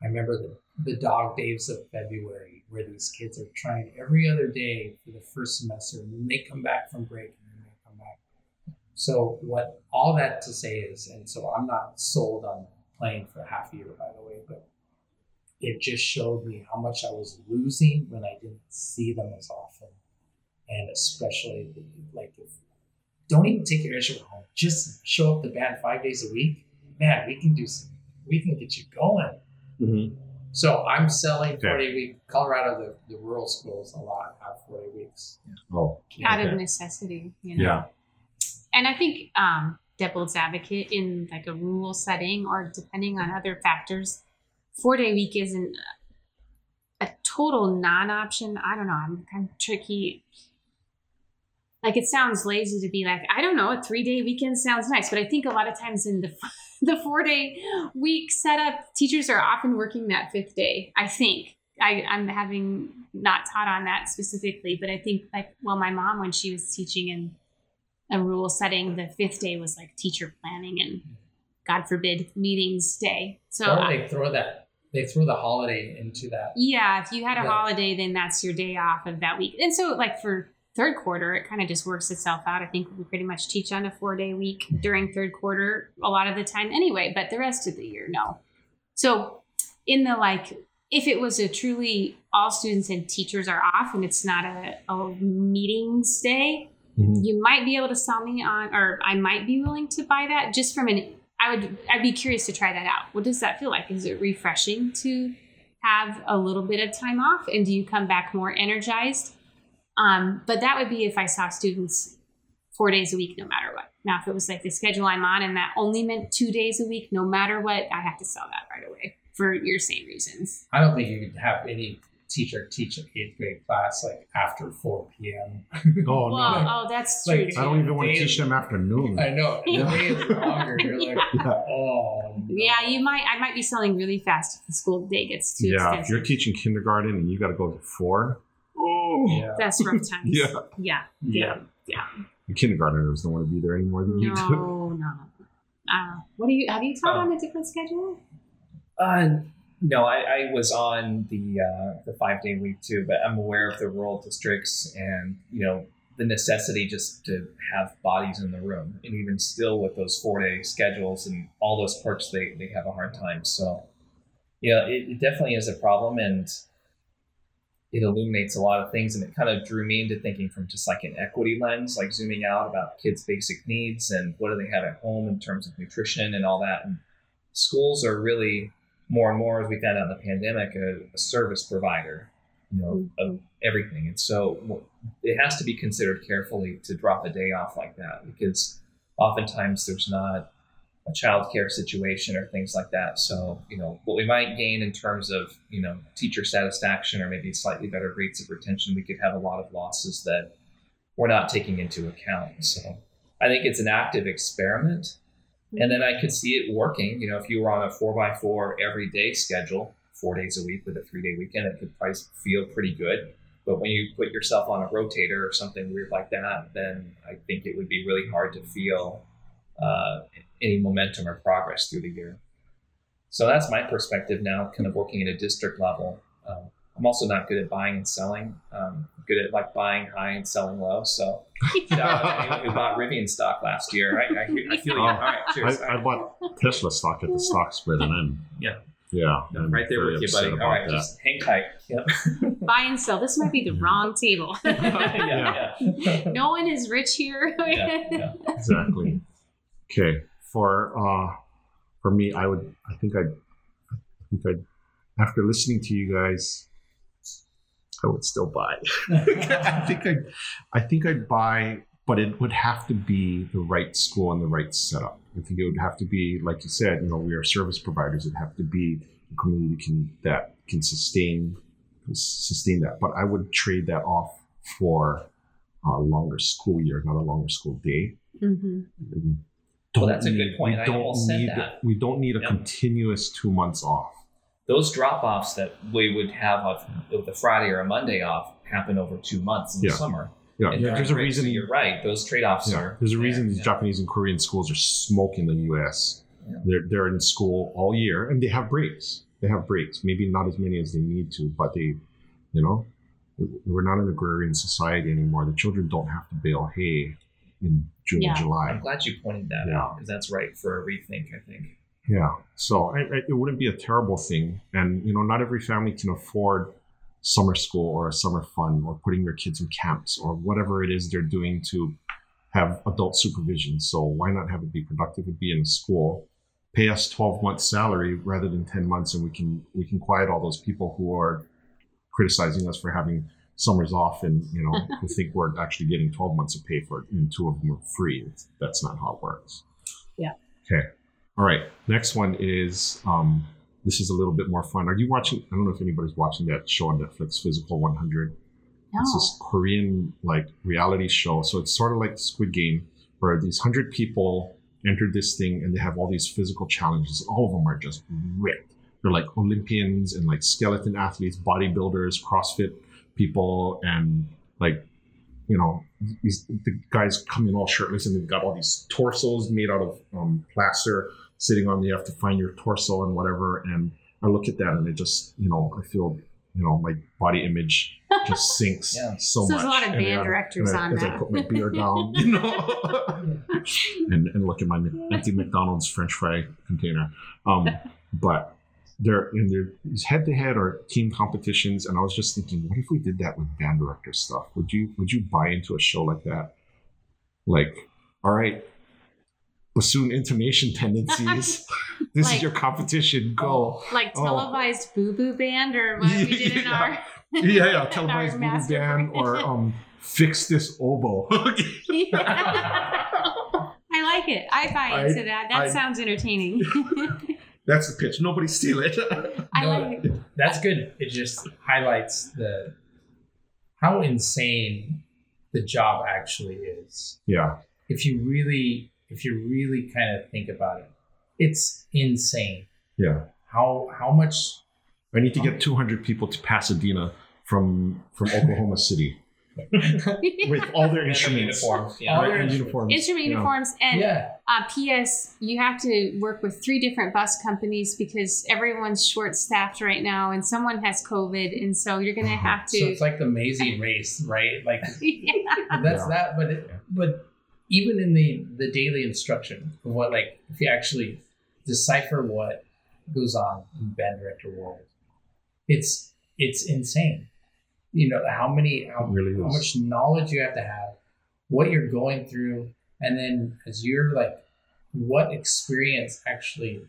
I remember the the dog days of February where these kids are trying every other day for the first semester and then they come back from break and then they come back. So what all that to say is, and so I'm not sold on playing for half a year by the way, but it just showed me how much I was losing when I didn't see them as often. And especially like if don't even take your instrument home. Just show up the band five days a week. Man, we can do some, we can get you going. Mhm. So I'm selling Okay. 40 week Colorado, the, the rural schools a lot have 40 weeks. Oh, out of necessity, you know. yeah. And I think um, devil's advocate in like a rural setting or depending on other factors, four day week isn't a total non option. I don't know. I'm kind of tricky. Like it sounds lazy to be like, I don't know, a three day weekend sounds nice. But I think a lot of times in the the four day week setup, teachers are often working that fifth day. I think. I, I'm having not taught on that specifically, but I think like well, my mom when she was teaching in a rural setting, the fifth day was like teacher planning and God forbid meetings day. So I- they throw that, they threw the holiday into that. yeah, if you had a Yeah. holiday, then that's your day off of that week. And so, like for third quarter, it kind of just works itself out. I think we pretty much teach on a four day week during third quarter a lot of the time anyway, but the rest of the year, no. So, in the like, if it was a truly all students and teachers are off and it's not a, a meetings day, Mhm. you might be able to sell me on, or I might be willing to buy that just from an. I would. I'd be curious to try that out. What does that feel like? Is it refreshing to have a little bit of time off, and do you come back more energized? Um, but that would be if I saw students four days a week, no matter what. Now, if it was like the schedule I'm on, and that only meant two days a week, no matter what, I have to sell that right away for your same reasons. I don't think you could have any teacher teach an eighth grade class like after 4 p.m. Oh, well, no. oh, that's Like, true. I don't even want to teach them afternoon. I know. The Yeah. day is longer. You're like, Yeah. oh. no. Yeah, you might. I might be selling really fast if the school day gets too Yeah, expensive. if you're teaching kindergarten and you got to go to four, oh, Yeah. That's rough times. Yeah. Yeah. Yeah. Yeah. the kindergartners don't want to be there anymore than you do. No, no. Uh, what do you have you taught Oh. on a different schedule? Uh, No, I, I was on the uh, the five day week too, but I'm aware of the rural districts and you know the necessity just to have bodies in the room, and even still with those four day schedules and all those perks, they they have a hard time. So, yeah, it, it definitely is a problem, and it illuminates a lot of things, and it kind of drew me into thinking from just like an equity lens, like zooming out about kids' basic needs and what do they have at home in terms of nutrition and all that. And schools are really more and more, as we found out in the pandemic, a, a service provider, you know, mm-hmm. of everything. And so it has to be considered carefully to drop a day off like that because oftentimes there's not a childcare situation or things like that. So, you know, what we might gain in terms of, you know, teacher satisfaction or maybe slightly better rates of retention, we could have a lot of losses that we're not taking into account. So I think it's an active experiment and then I could see it working. You know, if you were on a four by four every day schedule, four days a week with a three day weekend, it could probably feel pretty good. But when you put yourself on a rotator or something weird like that, then I think it would be really hard to feel uh, any momentum or progress through the year. So that's my perspective now, kind of working at a district level. Um, I'm also not good at buying and selling. Um, good at like buying high and selling low. So shout out to bought Rivian stock last year. I, I, I feel you. All right, cheers. I, I bought Tesla stock at the stock spread, and then Yeah. yeah, No, I'm right there with you, buddy. All about right, that. just hang tight. Yep. Buy and sell. This might be the wrong table. yeah, yeah. no one is rich here. yeah, yeah. exactly. Okay, for uh, for me, I would. I think I'd. I think I'd. After listening to you guys, I would still buy. I think I'd, I think I'd buy, but it would have to be the right school and the right setup. I think it would have to be, like you said, you know, we are service providers. It'd have to be a community can that can sustain sustain that. But I would trade that off for a longer school year, not a longer school day. hmm Well, don't that's a good point. We I don't almost said need that. we don't need a Yep. continuous two months off. Those drop offs that we would have of, with a Friday or a Monday off happen over two months in Yeah. the summer. Yeah, yeah there's a break, so reason. You're right. Those trade offs Yeah, are. there's a there, reason these yeah. Japanese and Korean schools are smoking the U.S. Yeah. They're they're in school all year and they have breaks. They have breaks. Maybe not as many as they need to, but they, you know, we're not an agrarian society anymore. The children don't have to bale hay in June Yeah. and July. I'm glad you pointed that Yeah. out because that's right for a rethink. I think. Yeah. So I, I, it wouldn't be a terrible thing. And, you know, not every family can afford summer school or a summer fun or putting their kids in camps or whatever it is they're doing to have adult supervision. So why not have it be productive and be in school? Pay us 12 months salary rather than 10 months and we can we can quiet all those people who are criticizing us for having summers off and you know who think we're actually getting 12 months of pay for it and two of them are free. That's not how it works. Yeah. Okay. All right. Next one is um, this is a little bit more fun. Are you watching? I don't know if anybody's watching that show on Netflix, Physical 100. No. It's this Korean like reality show. So it's sort of like Squid Game, where these hundred people entered this thing and they have all these physical challenges. All of them are just ripped. They're like Olympians and like skeleton athletes, bodybuilders, CrossFit people, and like you know these the guys come in all shirtless and they've got all these torsos made out of um, plaster sitting on. You have to find your torso and whatever. And I look at that and it just you know I feel you know my body image just sinks Yeah. so, So much. there's a lot of band I- directors and I, on as I put my beer down, you know, and, and look at my empty McDonald's French fry container. Um, but they're in their head to head or team competitions, and I was just thinking, what if we did that with band director stuff? Would you would you buy into a show like that? Like, all right, bassoon intonation tendencies. this Like- is your competition. Go. like Oh. televised boo boo band or what we did in Yeah. our Yeah, yeah, televised boo boo band or um, fix this oboe. I like it. I buy I- into that. That I- sounds entertaining. That's the pitch. Nobody steal it. I No, like it. That's good. It just highlights the how insane the job actually is. yeah. If you really if you really kind of think about it, it's insane. Yeah. How how much I need to get 200 people to Pasadena from from Oklahoma City with all their And instruments. uniforms. All their and uniforms. Instrument Yeah. uniforms and yeah Uh, P.S. You have to work with three different bus companies because everyone's short staffed right now, and someone has COVID, and so you're gonna have to. So it's like the amazing race, right? Like yeah. that's Yeah. that. But it, but even in the the daily instruction of what like if you actually decipher what goes on in band director world, it's it's insane. You know how many how, really how much knowledge you have to have, what you're going through, and then as you're like, what experience actually,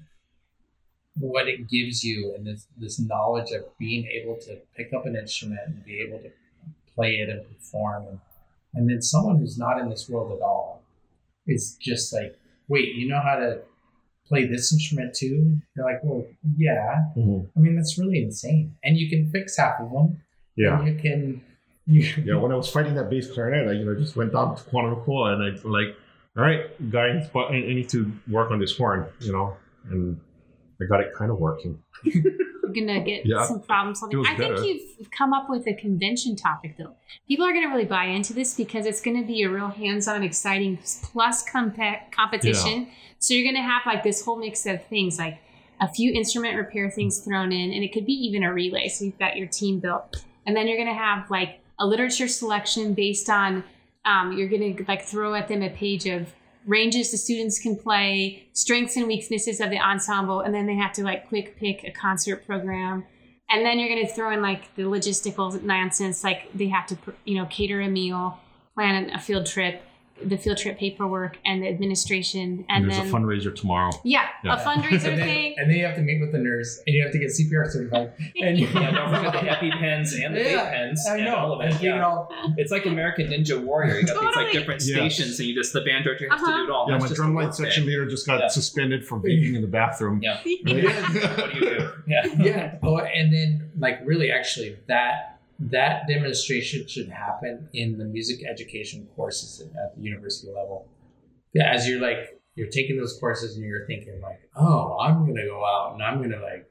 what it gives you, and this this knowledge of being able to pick up an instrument and be able to play it and perform, and and then someone who's not in this world at all is just like, wait, you know how to play this instrument too? You're like, well, yeah. Mhm. I mean, that's really insane, and you can fix half of them. Yeah. and you can. You, Yeah, when I was fighting that bass clarinet, I you know just went down to quantum cool and I like, all right, guys, but I, I need to work on this horn, you know, and I got it kind of working. Gonna get Yeah. some problem solving. I think you've come up with a convention topic though. People are gonna really buy into this because it's gonna be a real hands-on, exciting plus compa- competition. So you're gonna have like this whole mix of things, like a few instrument repair things thrown in, and it could be even a relay. So you've got your team built, and then you're gonna have like a literature selection based on. Um, you're gonna like throw at them a page of ranges the students can play, strengths and weaknesses of the ensemble, and then they have to like quick pick a concert program. And then you're going to throw in like the logistical nonsense, like they have to, you know, cater a meal, plan a field trip, the field trip paperwork, and the administration, and, And, there's then a fundraiser tomorrow. yeah, Yeah. a fundraiser and then, thing. and then you have to meet with the nurse, and you have to get CPR certified. And you, Yeah, don't forget the EpiPens and the Yeah, pens I and know. all of And it. you Yeah. know, It's like American Ninja Warrior. You got these like different Yes. stations, and you just the band director has to Uh-huh. do it all. Yeah, That's my just a drumline work day. section leader just got Yeah. suspended for vaping in the bathroom. Yeah. Right? What do you do? Yeah. yeah. Oh, and then like really, actually, that that demonstration should happen in the music education courses at the university level. Yeah, as you're like you're taking those courses and you're thinking like, oh, I'm gonna go out and I'm gonna like,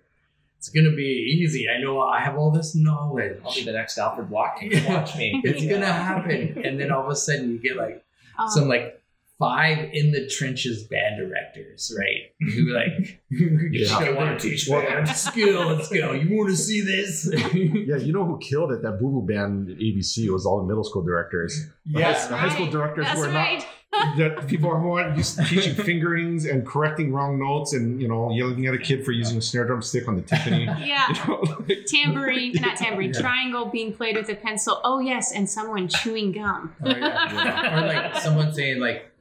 it's gonna be easy. I know I have all this knowledge. I'll be the next Alfred Watkins. Watch me. It's Yeah. gonna happen, and then all of a sudden you get like Oh, some like five in the trenches band directors, right? Who like Yeah. show wanna teach well, band. skill. Let's go. You want to see this? Yeah, you know who killed it? That Boo Boo band ABC was all the middle school directors. The high- Yes. the high school directors That's were right. not that people are more used to teaching fingerings and correcting wrong notes and you know yelling at a kid for using a snare drum stick on the timpani. yeah. You know, like- Tambourine, not tambourine, Yeah. triangle being played with a pencil. Oh, yes, and someone chewing gum. Oh, yeah. or like someone saying like,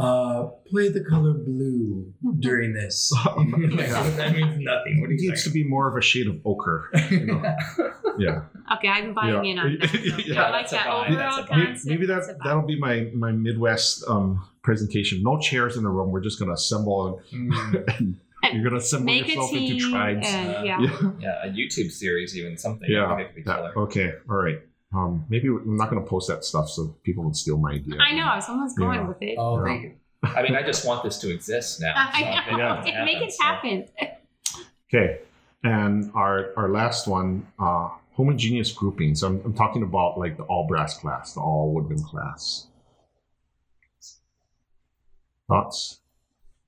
uh, play the color blue during this. Like, Yeah. That means nothing. What are It needs to be more of a shade of ochre. You know? Yeah. Okay, I'm buying Yeah. in on that. So Yeah, I like that overall that's a. Maybe, concept. maybe that a buy. that'll be my my Midwest um, presentation. No chairs in the room. We're just gonna assemble. Mm. You're gonna assemble Make yourself into tribes. And, Uh, yeah. yeah. Yeah, a YouTube series, even something. Yeah, I think it could be That- okay. All right. Um, maybe I'm not gonna post that stuff so people don't steal my idea. I know, someone's going Yeah. with it. Oh, Yeah. they, I mean, I just want this to exist now. I know. Yeah. Okay, Make it so- happen. Okay. And our our last one, uh, homogeneous grouping. So I'm, I'm talking about like the all brass class, the all woodwind class. Thoughts?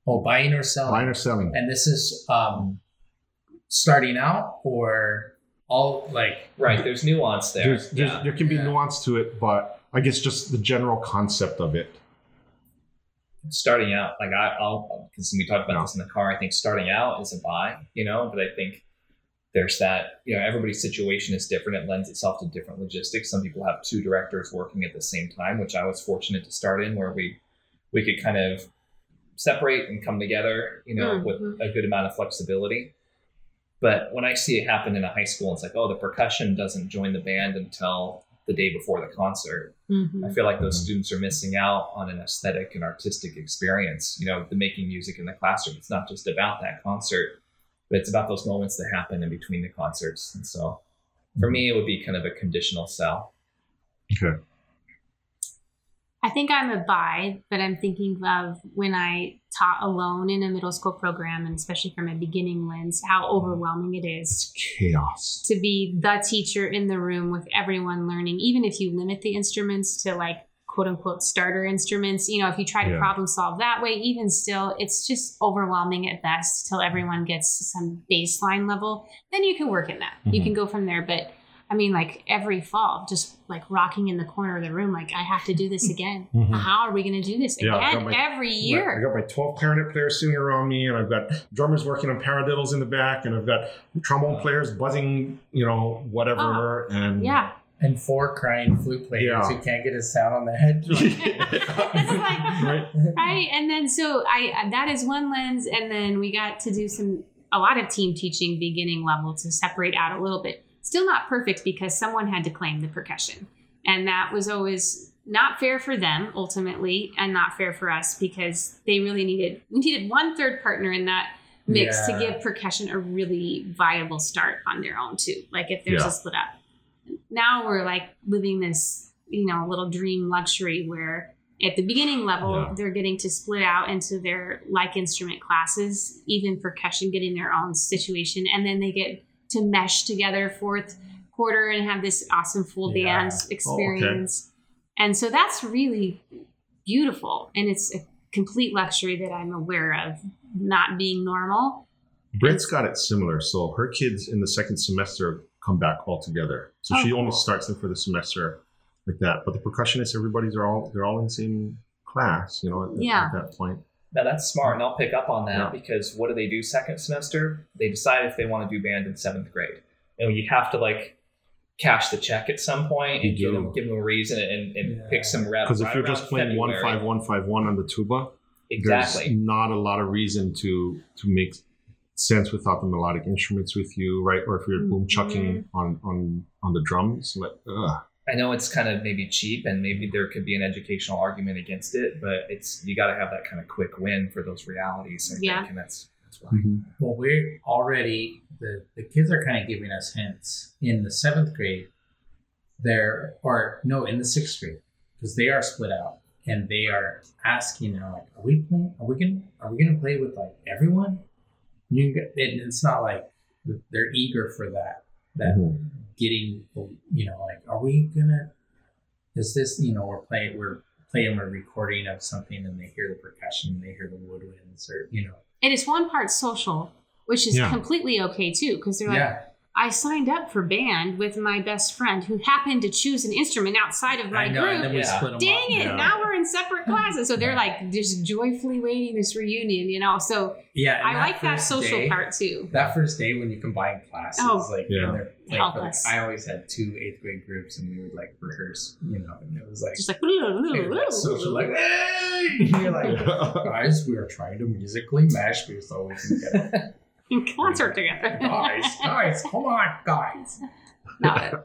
oh, buying or selling. Buying or selling? And this is um, starting out or all like Right, there's nuance there. There's, there's, yeah. There can be Yeah. nuance to it, but I guess just the general concept of it. starting out, like I, I'll, because we talked about Yeah. this in the car. I think starting out is a buy, you know, but I think there's that, you know, everybody's situation is different. It lends itself to different logistics. Some people have two directors working at the same time, which I was fortunate to start in, where we we could kind of separate and come together, you know, Mhm. with a good amount of flexibility. But when I see it happen in a high school, it's like, oh, the percussion doesn't join the band until the day before the concert. Mhm. I feel like those Mhm. students are missing out on an aesthetic and artistic experience. You know, the making music in the classroom. It's not just about that concert, but it's about those moments that happen in between the concerts. And so, for me, it would be kind of a conditional sell. Okay. I think I'm a buy, but I'm thinking of when I taught alone in a middle school program, and especially from a beginning lens, how overwhelming it is It's chaos. to be the teacher in the room with everyone learning, even if you limit the instruments to like quote unquote starter instruments. You know, if you try to Yeah. problem solve that way, even still, it's just overwhelming at best till everyone gets to some baseline level. Then you can work in that. You Mhm. can go from there. But I mean, like every fall, just like rocking in the corner of the room, like I have to do this again. Mhm. How are we going to do this Yeah, I've again got my- I got my 12 clarinet players sitting around me, and I've got drummers working on paradiddles in the back, and I've got trombone players buzzing, you know, whatever. and yeah. And four crying flute players Yeah. who can't get a sound on the head drum. like- right? right and then so i that is one lens and then we got to do some a lot of team teaching beginning level to separate out a little bit still not perfect because someone had to claim the percussion and that was always not fair for them ultimately and not fair for us because they really needed we needed one third partner in that mix to give percussion a really viable start on their own too like if there's Yeah. a split up now we're like living this you know little dream luxury where at the beginning level Yeah. they're getting to split out into their like instrument classes even percussion getting their own situation and then they get to mesh together fourth quarter and have this awesome full Yeah. band Oh, okay. experience and so that's really beautiful and it's a complete luxury that i'm aware of not being normal Britt's got it similar. So her kids in the second semester come back all together. So Oh, she only cool. starts them for the semester like that. But the percussionists, everybody's are all they're all in the same class, you know, at, Yeah. at that point. Now that's smart, and I'll pick up on that Yeah. because what do they do second semester? They decide if they want to do band in seventh grade, and you have to like cash the check at some point You and give them give them a reason and, and Yeah. pick some reps. Because if right you're just playing one February. five one five one on the tuba, exactly. there's not a lot of reason to to make sense without the melodic instruments with you, right? Or if you're boom chucking mm-hmm. on on on the drums, like ugh. I know it's kind of maybe cheap, and maybe there could be an educational argument against it, but it's you got to have that kind of quick win for those realities. I Yeah. think, and that's that's why. Well, we're already the the kids are kind of giving us hints in the seventh grade. There are or no, in the sixth grade because they are split out and they are asking now like, are we playing? Are we gonna are we gonna play with like everyone? You get, and it's not like they're eager for that. That Mhm. Getting you know like, are we gonna? Is this you know we're playing we're playing a recording of something and they hear the percussion, they hear the woodwinds or you know and it's one part social which is Yeah. completely okay too because they're like yeah. I signed up for band with my best friend who happened to choose an instrument outside of my I know, group. and then we Yeah. split them Dang up. it! Yeah. Now we're in separate uh-huh. classes, so they're like just joyfully waiting this reunion, you know. So Yeah, and I like that social day- part too. That first day when you combine classes, Oh. like, Yeah. like, Help like, us. I always had two eighth grade groups, and we would like rehearse, you know, and it was like, Just like, like social like hey! you're like, guys, we are trying to musically mesh because so we can get concert together. guys, guys, come on, guys. Not it.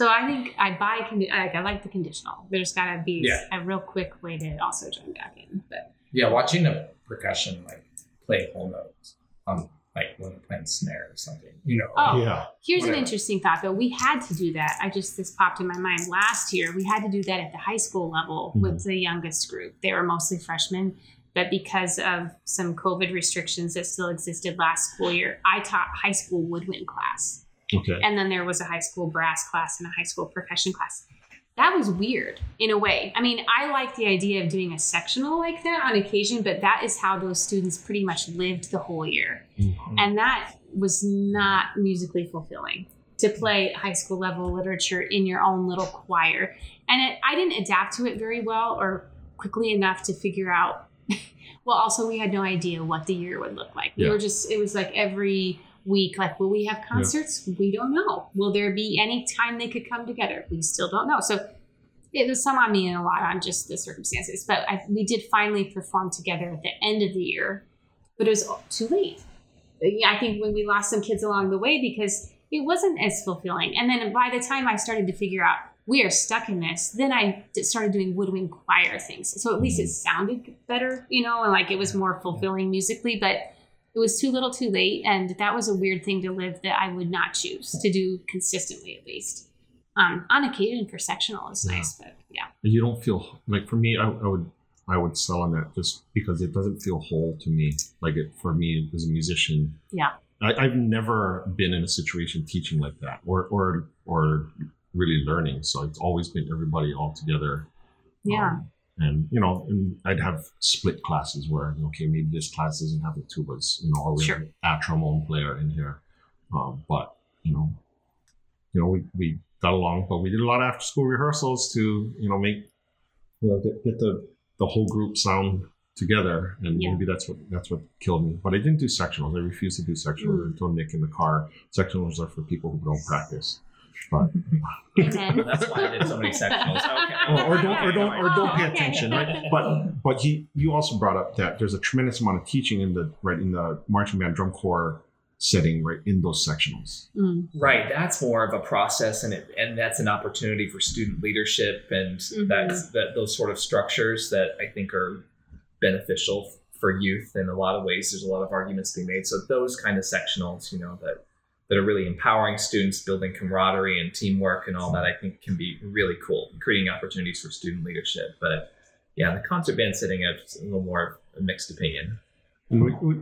So I think I buy. Condi- like I like the conditional. There's got to be Yeah. a real quick way to also join back in. But Yeah, watching a percussion like play whole notes on like when they're playing snare or something, you know. Oh. yeah. Here's an interesting thought, though. We had to do that. I just this popped in my mind last year. We had to do that at the high school level mm-hmm. with the youngest group. They were mostly freshmen, but because of some COVID restrictions that still existed last school year, I taught high school woodwind class, Okay. and then there was a high school brass class and a high school percussion class. That was weird in a way. I mean, I like the idea of doing a sectional like that on occasion, but that is how those students pretty much lived the whole year mm-hmm. and that was not musically fulfilling to play high school level literature in your own little choir and it, i didn't adapt to it very well or quickly enough to figure out well also we had no idea what the year would look like we Yeah. were just it was like every week like will we have concerts? We don't know. Will there be any time they could come together? We still don't know. So it was some on me and a lot on just the circumstances but I, we did finally perform together at the end of the year but it was too late. I think when we lost some kids along the way because it wasn't as fulfilling. And then by the time I started to figure out we are stuck in this, then I started doing woodwind choir things. So at least it mm. sounded better, you know, and like it was more fulfilling musically, but it was too little too late. And that was a weird thing to live that I would not choose to do consistently, at least. Um, on occasion for sectional is Yeah. nice, but yeah. You don't feel like for me, I, I would I would sell on that just because it doesn't feel whole to me. Like it for me as a musician. Yeah. I, I've never been in a situation teaching like that or or or really learning. So it's always been everybody all together Yeah. Um, and you know, and I'd have split classes where okay, maybe this class doesn't have the tubas, you know, or we Sure. have a trombone player in here. Um, but you know, you know, we, we got along, but we did a lot of after school rehearsals to you know make you know get, get the the whole group sound together, and Yeah. maybe that's what that's what killed me. But I didn't do sectionals. I refused to do sectionals. Mm. I told Nick in the car, sectionals are for people who don't practice. But Amen. That's why I did so many sectionals. Okay. or, or don't or don't or don't pay attention, right? But but he you also brought up that there's a tremendous amount of teaching in the right in the marching band drum corps setting right in those sectionals. Mm. Right, that's more of a process, and it, and that's an opportunity for student leadership, and Mhm. that's that those sort of structures that I think are beneficial for youth in a lot of ways. There's a lot of arguments to be made. So those kind of sectionals, you know, that that are really empowering students, building camaraderie and teamwork, and all that, I think can be really cool, creating opportunities for student leadership. But yeah, the concert band setting, I have a little more of a mixed opinion. And we, we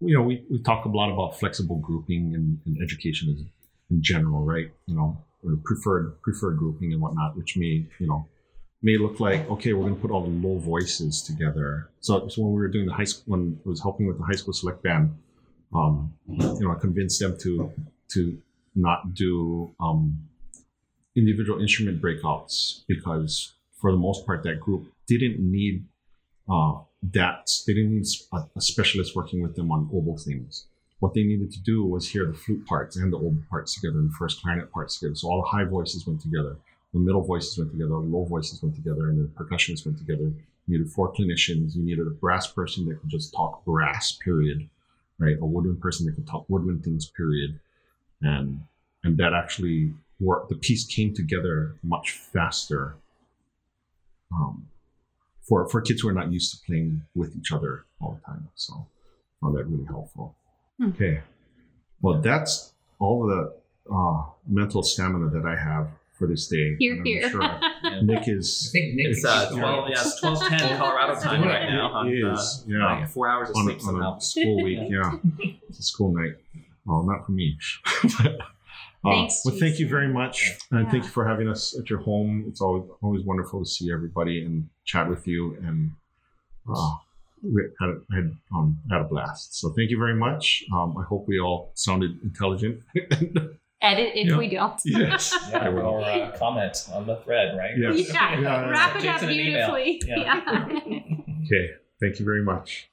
you know we, we talk a lot about flexible grouping and, education in, in general, right? You know, or preferred preferred grouping and whatnot, which may you know may look like okay, we're going to put all the low voices together. So, so when we were doing the high school, when I was helping with the high school select band, um, you know, I convinced them to to not do um, individual instrument breakouts because for the most part that group didn't need uh, that they didn't need a, a specialist working with them on oboe things. What they needed to do was hear the flute parts and the oboe parts together and the first clarinet parts together. So all the high voices went together, the middle voices went together, the low voices went together, and the percussionists went together. You needed four clinicians. You needed a brass person that could just talk brass, period, right? A woodwind person that could talk woodwind things, period, and and that actually worked. The piece came together much faster. Um, for for kids who are not used to playing with each other all the time. So I found that really helpful. Hmm. Okay. Well, that's all the uh, mental stamina that I have for this day. Here, I'm here. sure Yeah. Nick I is think Nick It's uh, is 12, yeah, it's 1210 Colorado time right now. on, It uh, is, yeah. like four hours of on, sleep a, somehow. on a school week. Yeah, it's a school night. Well, not for me. Uh, Thanks, well, thank you very much, and thank you for having us at your home. It's always always wonderful to see everybody and chat with you. And uh, we had had um, had a blast. So thank you very much. Um, I hope we all sounded intelligent. Edit if Yeah. we don't. yes. Yeah, or uh, comment on the thread, right? Yes. Yeah, Yeah, yeah, wrap it up Jason, an email. beautifully. Yeah. Yeah. Okay. Thank you very much.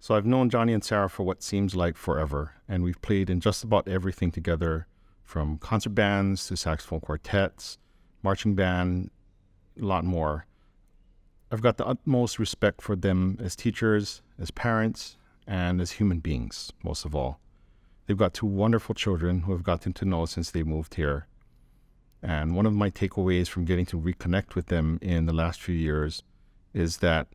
So I've known Johnny and Sara for what seems like forever, and we've played in just about everything together, from concert bands to saxophone quartets, marching band, a lot more. I've got the utmost respect for them as teachers, as parents, and as human beings, most of all. They've got two wonderful children who I've gotten to know since they moved here. And one of my takeaways from getting to reconnect with them in the last few years is that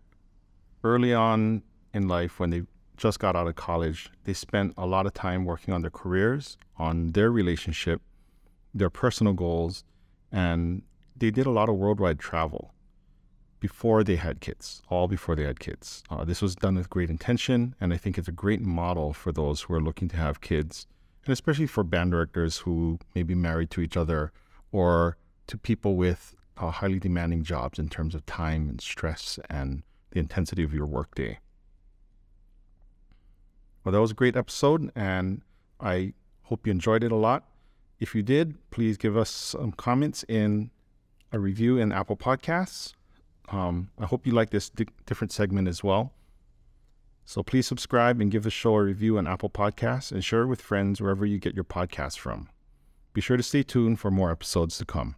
early on in life, when they just got out of college, they spent a lot of time working on their careers, on their relationship, their personal goals, and they did a lot of worldwide travel before they had kids, all before they had kids. Uh, this was done with great intention, and I think it's a great model for those who are looking to have kids, and especially for band directors who may be married to each other or to people with uh, highly demanding jobs in terms of time and stress and the intensity of your workday. Well, that was a great episode, and I hope you enjoyed it a lot. If you did, please give us some comments in a review in Apple Podcasts. Um, I hope you like this di- different segment as well. So please subscribe and give the show a review on Apple Podcasts and share it with friends wherever you get your podcasts from. Be sure to stay tuned for more episodes to come.